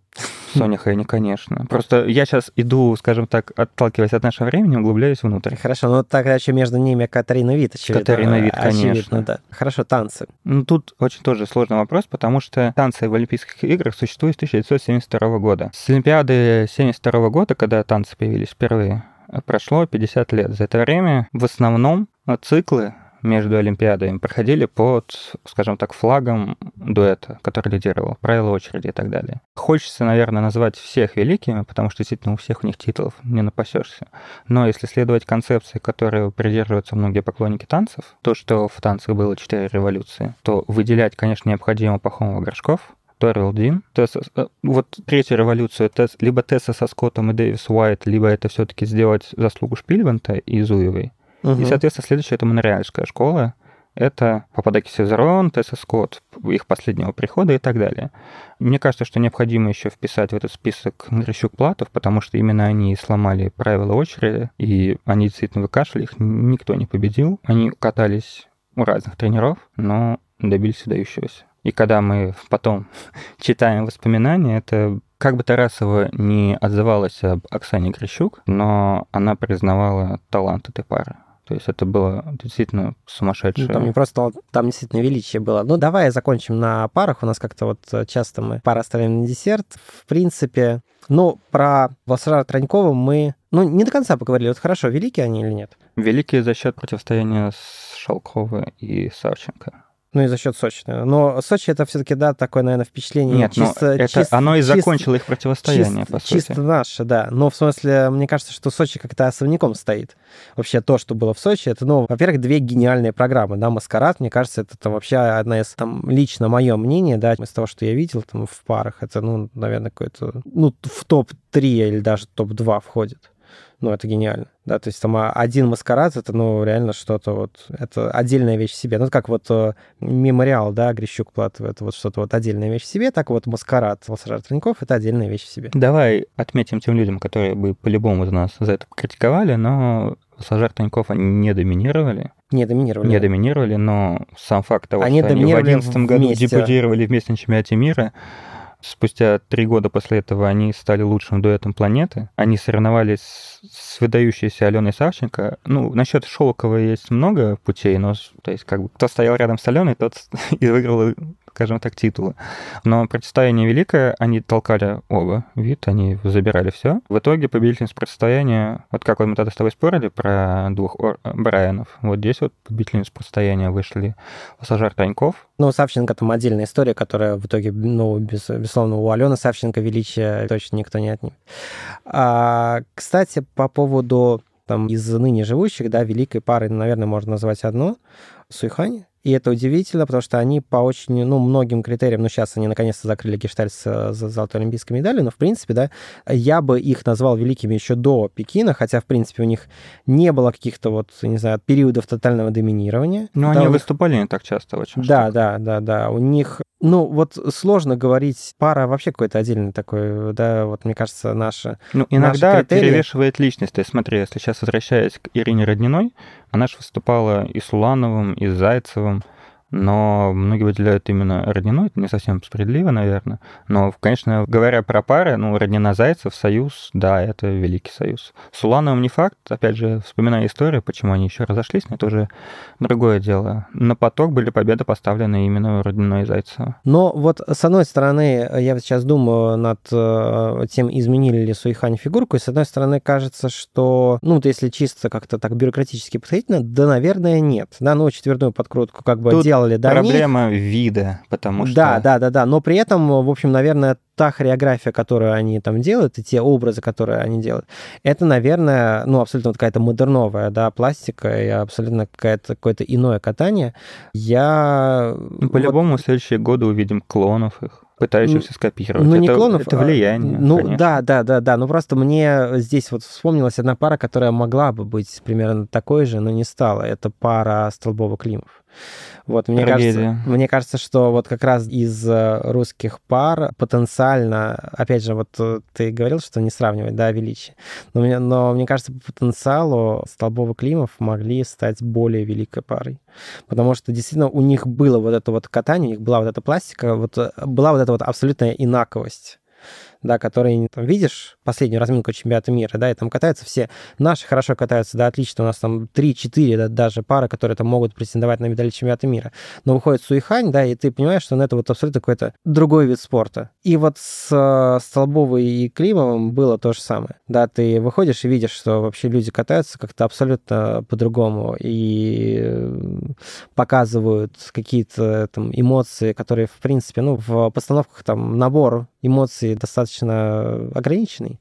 S2: Соня Хэнни, конечно. Просто я сейчас иду, скажем так, отталкиваясь от нашего времени, углубляюсь внутрь.
S1: Хорошо, ну тогда еще между ними Катарина Вит, очевидно.
S2: Катарина Вит, конечно.
S1: Очевидно, да. Хорошо, танцы.
S2: Ну, тут очень тоже сложный вопрос, потому что танцы в Олимпийских играх существуют с 1972 года. С Олимпиады 1972 года, когда танцы появились впервые, прошло 50 лет. За это время в основном циклы между Олимпиадами проходили под, скажем так, флагом дуэта, который лидировал, правила очереди и так далее. Хочется, наверное, назвать всех великими, потому что действительно у всех у них титулов не напасешься. Но если следовать концепции, которой придерживаются многие поклонники танцев, то, что в танцах было четыре революции, то выделять, конечно, необходимо Пахомова Горшков, Торвилл Дин. Тесса, э, вот третью революцию, Тесс, либо Тесса со Скоттом и Дэвис Уайт, либо это все-таки сделать заслугу Шпильванта и Зуевой. Угу. И, соответственно, следующая это Монреальская школа. Это Пападаки Сезерон, Тесса Скотт, их последнего прихода и так далее. Мне кажется, что необходимо еще вписать в этот список Грищук Платов, потому что именно они сломали правила очереди, и они действительно выкашивали, их никто не победил. Они катались у разных тренеров, но добились выдающегося. И когда мы потом читаем воспоминания, это как бы Тарасова не отзывалась об Оксане Грищук, но она признавала талант этой пары. То есть это было действительно сумасшедшее.
S1: Ну, там не просто там действительно величие было. Ну, давай закончим на парах. У нас как-то вот часто мы пары оставляем на десерт. В принципе, ну, про Васара Транькова мы, ну, не до конца поговорили. Вот хорошо, великие они или нет?
S2: Великие за счет противостояния с Шалкова и Савченко.
S1: Ну и за счет Сочи. Но Сочи это все-таки, да, такое, наверное, впечатление.
S2: Нет, чисто, это чисто, оно и закончило их противостояние,
S1: чисто,
S2: по
S1: сути. Чисто наше, да. Но в смысле, мне кажется, что Сочи как-то особняком стоит. Вообще то, что было в Сочи, это, ну, во-первых, две гениальные программы, да, «Маскарад», мне кажется, это там, вообще одна из, там, лично мое мнение, да, из того, что я видел там в парах, это, ну, наверное, какой-то, ну, в топ-3 или даже топ-2 входит ну, это гениально. Да, то есть там один маскарад, это, ну, реально что-то вот, это отдельная вещь в себе. Ну, как вот э, мемориал, да, Грищук Платов, это вот что-то вот отдельная вещь в себе, так вот маскарад Волсарар Тренков, это отдельная вещь в себе.
S2: Давай отметим тем людям, которые бы по-любому из нас за это критиковали, но Сажар Таньков они не доминировали.
S1: Не доминировали.
S2: Не доминировали, но сам факт того, они что они в 2011 году депутировали вместе на чемпионате мира, Спустя три года после этого они стали лучшим дуэтом планеты. Они соревновались с выдающейся Аленой Савченко. Ну, насчет Шелкова есть много путей, но, то есть, как бы, кто стоял рядом с Аленой, тот и выиграл скажем так, титулы. Но противостояние великое, они толкали оба вид, они забирали все. В итоге победительница противостояния, вот как вот мы тогда с тобой спорили про двух Ор... Брайанов, вот здесь вот победительница противостояния вышли Сажар Таньков.
S1: Ну, Савченко там отдельная история, которая в итоге, ну, без, безусловно, у Алены Савченко величия точно никто не отнимет. А, кстати, по поводу там из ныне живущих, да, великой пары, наверное, можно назвать одну, Суйхань, и это удивительно, потому что они по очень, ну, многим критериям, ну, сейчас они наконец-то закрыли гештальт с, с золотой олимпийской медалью, но, в принципе, да, я бы их назвал великими еще до Пекина, хотя, в принципе, у них не было каких-то вот, не знаю, периодов тотального доминирования.
S2: Но
S1: да,
S2: они выступали не так часто очень.
S1: Да, да, да, да. У них ну, вот сложно говорить, пара вообще какой-то отдельный такой, да, вот мне кажется, наша
S2: Ну, иногда наши критерии... перевешивает личность. То есть смотри, если сейчас возвращаясь к Ирине Родниной, она же выступала и с Улановым, и с Зайцевым, но многие выделяют именно Роднину, это не совсем справедливо, наверное. Но, конечно, говоря про пары, ну, Роднина-Зайцев, Союз, да, это великий союз. С Улановым не факт, опять же, вспоминая историю, почему они еще разошлись, но это уже другое дело. На поток были победы поставлены именно Родниной и Зайцева.
S1: Но вот, с одной стороны, я сейчас думаю над э, тем, изменили ли Суихань фигурку, и с одной стороны, кажется, что, ну, вот если чисто как-то так бюрократически подходить, да, наверное, нет. Да, ну, четверную подкрутку как бы Тут делали делали до
S2: Проблема
S1: них.
S2: вида, потому что...
S1: Да, да, да, да. Но при этом, в общем, наверное, та хореография, которую они там делают, и те образы, которые они делают, это, наверное, ну, абсолютно какая-то модерновая, да, пластика и абсолютно какое-то какое-то иное катание. Я...
S2: Ну, по-любому вот... в следующие годы увидим клонов их пытающихся скопировать.
S1: Ну,
S2: не
S1: это, клонов,
S2: это влияние.
S1: Ну, конечно. да, да, да, да. Ну, просто мне здесь вот вспомнилась одна пара, которая могла бы быть примерно такой же, но не стала. Это пара Столбова-Климов. Вот, мне кажется, мне кажется, что вот как раз из э, русских пар потенциально, опять же, вот э, ты говорил, что не сравнивать, да, величие, но мне, но мне кажется, по потенциалу Столбов и Климов могли стать более великой парой. Потому что действительно у них было вот это вот катание, у них была вот эта пластика, вот э, была вот эта вот абсолютная инаковость да, которые, там, видишь последнюю разминку чемпионата мира, да, и там катаются все, наши хорошо катаются, да, отлично, у нас там 3-4 да, даже пары, которые там могут претендовать на медаль чемпионата мира, но выходит Суихань, да, и ты понимаешь, что ну, это вот абсолютно какой-то другой вид спорта. И вот с э, Столбовой и Климовым было то же самое, да, ты выходишь и видишь, что вообще люди катаются как-то абсолютно по-другому и э, показывают какие-то там эмоции, которые, в принципе, ну, в постановках там набор эмоций достаточно ограниченный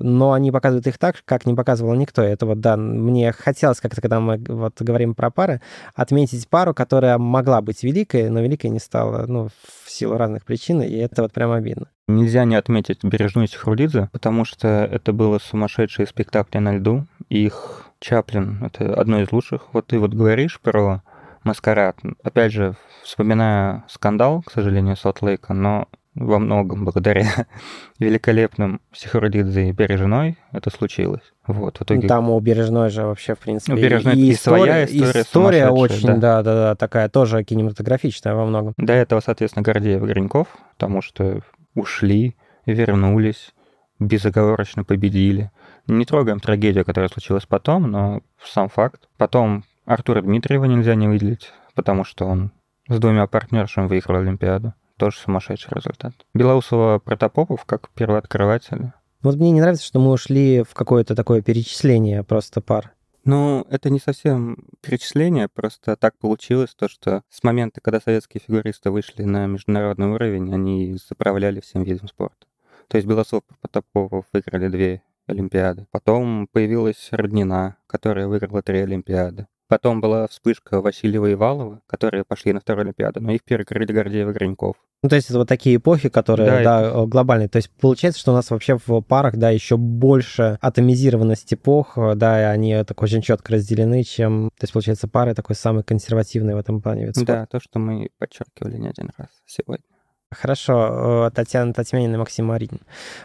S1: но они показывают их так, как не показывал никто. Это вот, да, мне хотелось как-то, когда мы вот говорим про пары, отметить пару, которая могла быть великой, но великой не стала, ну, в силу разных причин, и это вот прям обидно.
S2: Нельзя не отметить Бережную и Сихрулидзе, потому что это было сумасшедшие спектакли на льду, их Чаплин — это одно из лучших. Вот ты вот говоришь про маскарад. Опять же, вспоминая скандал, к сожалению, Солт-Лейка, но во многом благодаря великолепным Сихарудидзе и Бережной это случилось. Вот, в итоге...
S1: Там у Бережной же вообще, в принципе,
S2: у Бережной и, и своя история,
S1: история очень, да. да, да, да, такая тоже кинематографичная во многом.
S2: До этого, соответственно, Гордеев и Гриньков, потому что ушли, вернулись, безоговорочно победили. Не трогаем трагедию, которая случилась потом, но сам факт. Потом Артура Дмитриева нельзя не выделить, потому что он с двумя партнершами выиграл Олимпиаду. Тоже сумасшедший результат. Белоусова Протопопов как первооткрыватель.
S1: Вот мне не нравится, что мы ушли в какое-то такое перечисление просто пар.
S2: Ну, это не совсем перечисление, просто так получилось, то, что с момента, когда советские фигуристы вышли на международный уровень, они заправляли всем видом спорта. То есть Белосов и Потапов выиграли две Олимпиады. Потом появилась Роднина, которая выиграла три Олимпиады. Потом была вспышка Васильева и Валова, которые пошли на вторую Олимпиаду, но их перекрыли Гордеев и Гриньков.
S1: Ну, то есть это вот такие эпохи, которые, да, да это... глобальные. То есть получается, что у нас вообще в парах, да, еще больше атомизированность эпох, да, и они так очень четко разделены, чем... То есть, получается, пары такой самый консервативный в этом плане вид
S2: спорта. Да, то, что мы подчеркивали не один раз сегодня.
S1: Хорошо, э, Татьяна Татьянина и Максим Маринин.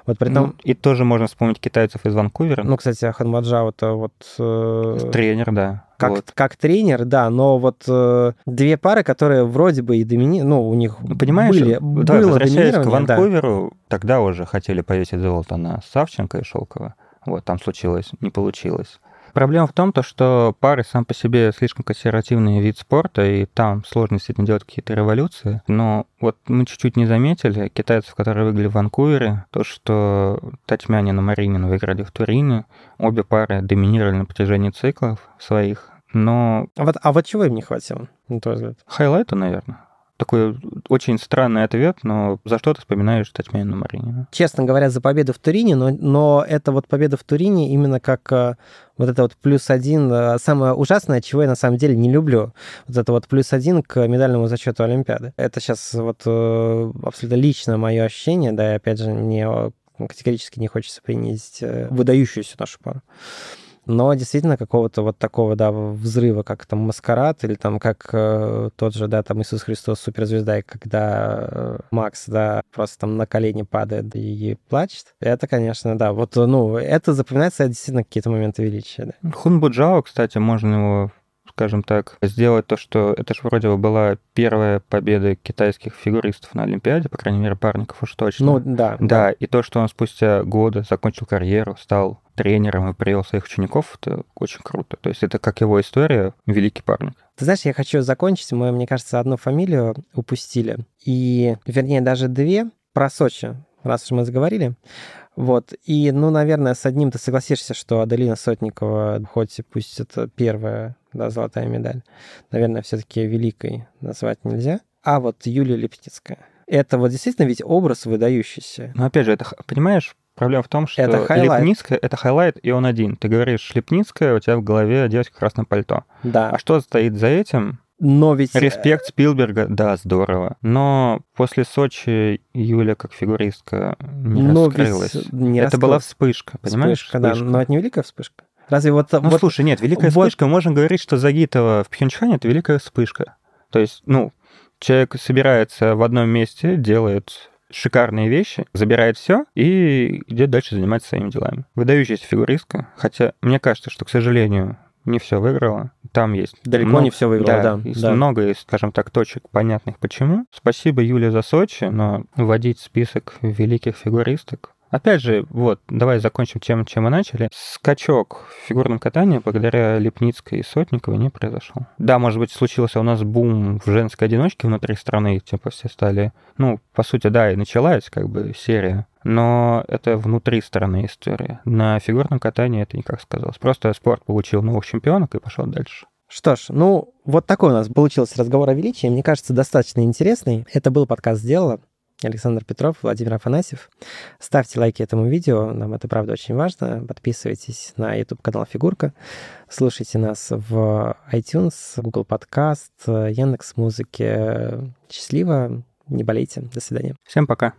S2: Вот при том... Ну, и тоже можно вспомнить китайцев из Ванкувера.
S1: Ну, кстати, Ханмаджа это вот...
S2: Э... Тренер, да.
S1: Как, вот. как тренер, да, но вот э, две пары, которые вроде бы и домини... Ну, у них ну,
S2: Понимаешь,
S1: были,
S2: да, было возвращаясь к Ванкуверу, да. тогда уже хотели повесить золото на Савченко и Шелкова. Вот, там случилось, не получилось. Проблема в том, то, что пары сам по себе слишком консервативный вид спорта, и там сложно действительно делать какие-то революции. Но вот мы чуть-чуть не заметили китайцев, которые выиграли в Ванкувере, то, что Татьмянин и Маринин выиграли в Турине. Обе пары доминировали на протяжении циклов своих, но...
S1: А вот, а вот чего им не хватило, на твой взгляд?
S2: Хайлайта, наверное такой очень странный ответ, но за что ты вспоминаешь Татьяну Маринину?
S1: Честно говоря, за победу в Турине, но, но это вот победа в Турине именно как э, вот это вот плюс один, э, самое ужасное, чего я на самом деле не люблю, вот это вот плюс один к медальному зачету Олимпиады. Это сейчас вот э, абсолютно личное мое ощущение, да, и опять же, мне категорически не хочется принизить выдающуюся нашу пару но действительно какого-то вот такого, да, взрыва, как там Маскарад или там как э, тот же, да, там Иисус Христос суперзвезда, и когда э, Макс, да, просто там на колени падает и плачет, это, конечно, да, вот, ну, это запоминается действительно какие-то моменты величия,
S2: да. Хунбуджао, кстати, можно его скажем так, сделать то, что это же вроде бы была первая победа китайских фигуристов на Олимпиаде, по крайней мере, парников уж точно.
S1: Ну, да.
S2: Да, да. и то, что он спустя годы закончил карьеру, стал тренером и привел своих учеников, это очень круто. То есть это как его история, великий парник.
S1: Ты знаешь, я хочу закончить. Мы, мне кажется, одну фамилию упустили. И, вернее, даже две про Сочи, раз уж мы заговорили. Вот. И, ну, наверное, с одним ты согласишься, что Аделина Сотникова, хоть пусть это первая да, золотая медаль, наверное, все-таки великой назвать нельзя. А вот Юлия Липницкая. Это вот действительно ведь образ выдающийся.
S2: Но опять же, это, понимаешь, Проблема в том, что это. Липницкая — это хайлайт, и он один. Ты говоришь Липницкая, у тебя в голове девочка в красном пальто.
S1: Да.
S2: А что стоит за этим?
S1: Но ведь...
S2: Респект Спилберга, да, здорово. Но после Сочи Юля как фигуристка не Но раскрылась. Не это раскрыл... была вспышка, понимаешь?
S1: Вспышка, вспышка, да, но это не великая вспышка. Разве вот...
S2: Ну,
S1: вот...
S2: слушай, нет, великая вот... вспышка, можно говорить, что Загитова в Пхенчхане — это великая вспышка. То есть, ну, человек собирается в одном месте, делает шикарные вещи, забирает все и идет дальше заниматься своими делами. Выдающаяся фигуристка, хотя мне кажется, что, к сожалению, не все выиграла. Там есть...
S1: Далеко много, не все выиграла, да.
S2: да,
S1: есть
S2: да. много, есть, скажем так, точек понятных почему. Спасибо Юле за Сочи, но вводить список великих фигуристок Опять же, вот, давай закончим тем, чем мы начали. Скачок в фигурном катании благодаря Лепницкой и Сотниковой не произошел. Да, может быть, случился у нас бум в женской одиночке внутри страны, типа все стали... Ну, по сути, да, и началась как бы серия, но это внутри страны история. На фигурном катании это никак сказалось. Просто спорт получил новых чемпионок и пошел дальше.
S1: Что ж, ну, вот такой у нас получился разговор о величии. Мне кажется, достаточно интересный. Это был подкаст «Сделала». Александр Петров, Владимир Афанасьев. Ставьте лайки этому видео, нам это правда очень важно. Подписывайтесь на YouTube-канал Фигурка. Слушайте нас в iTunes, Google Podcast, Яндекс Музыки. Счастливо, не болейте. До свидания.
S2: Всем пока.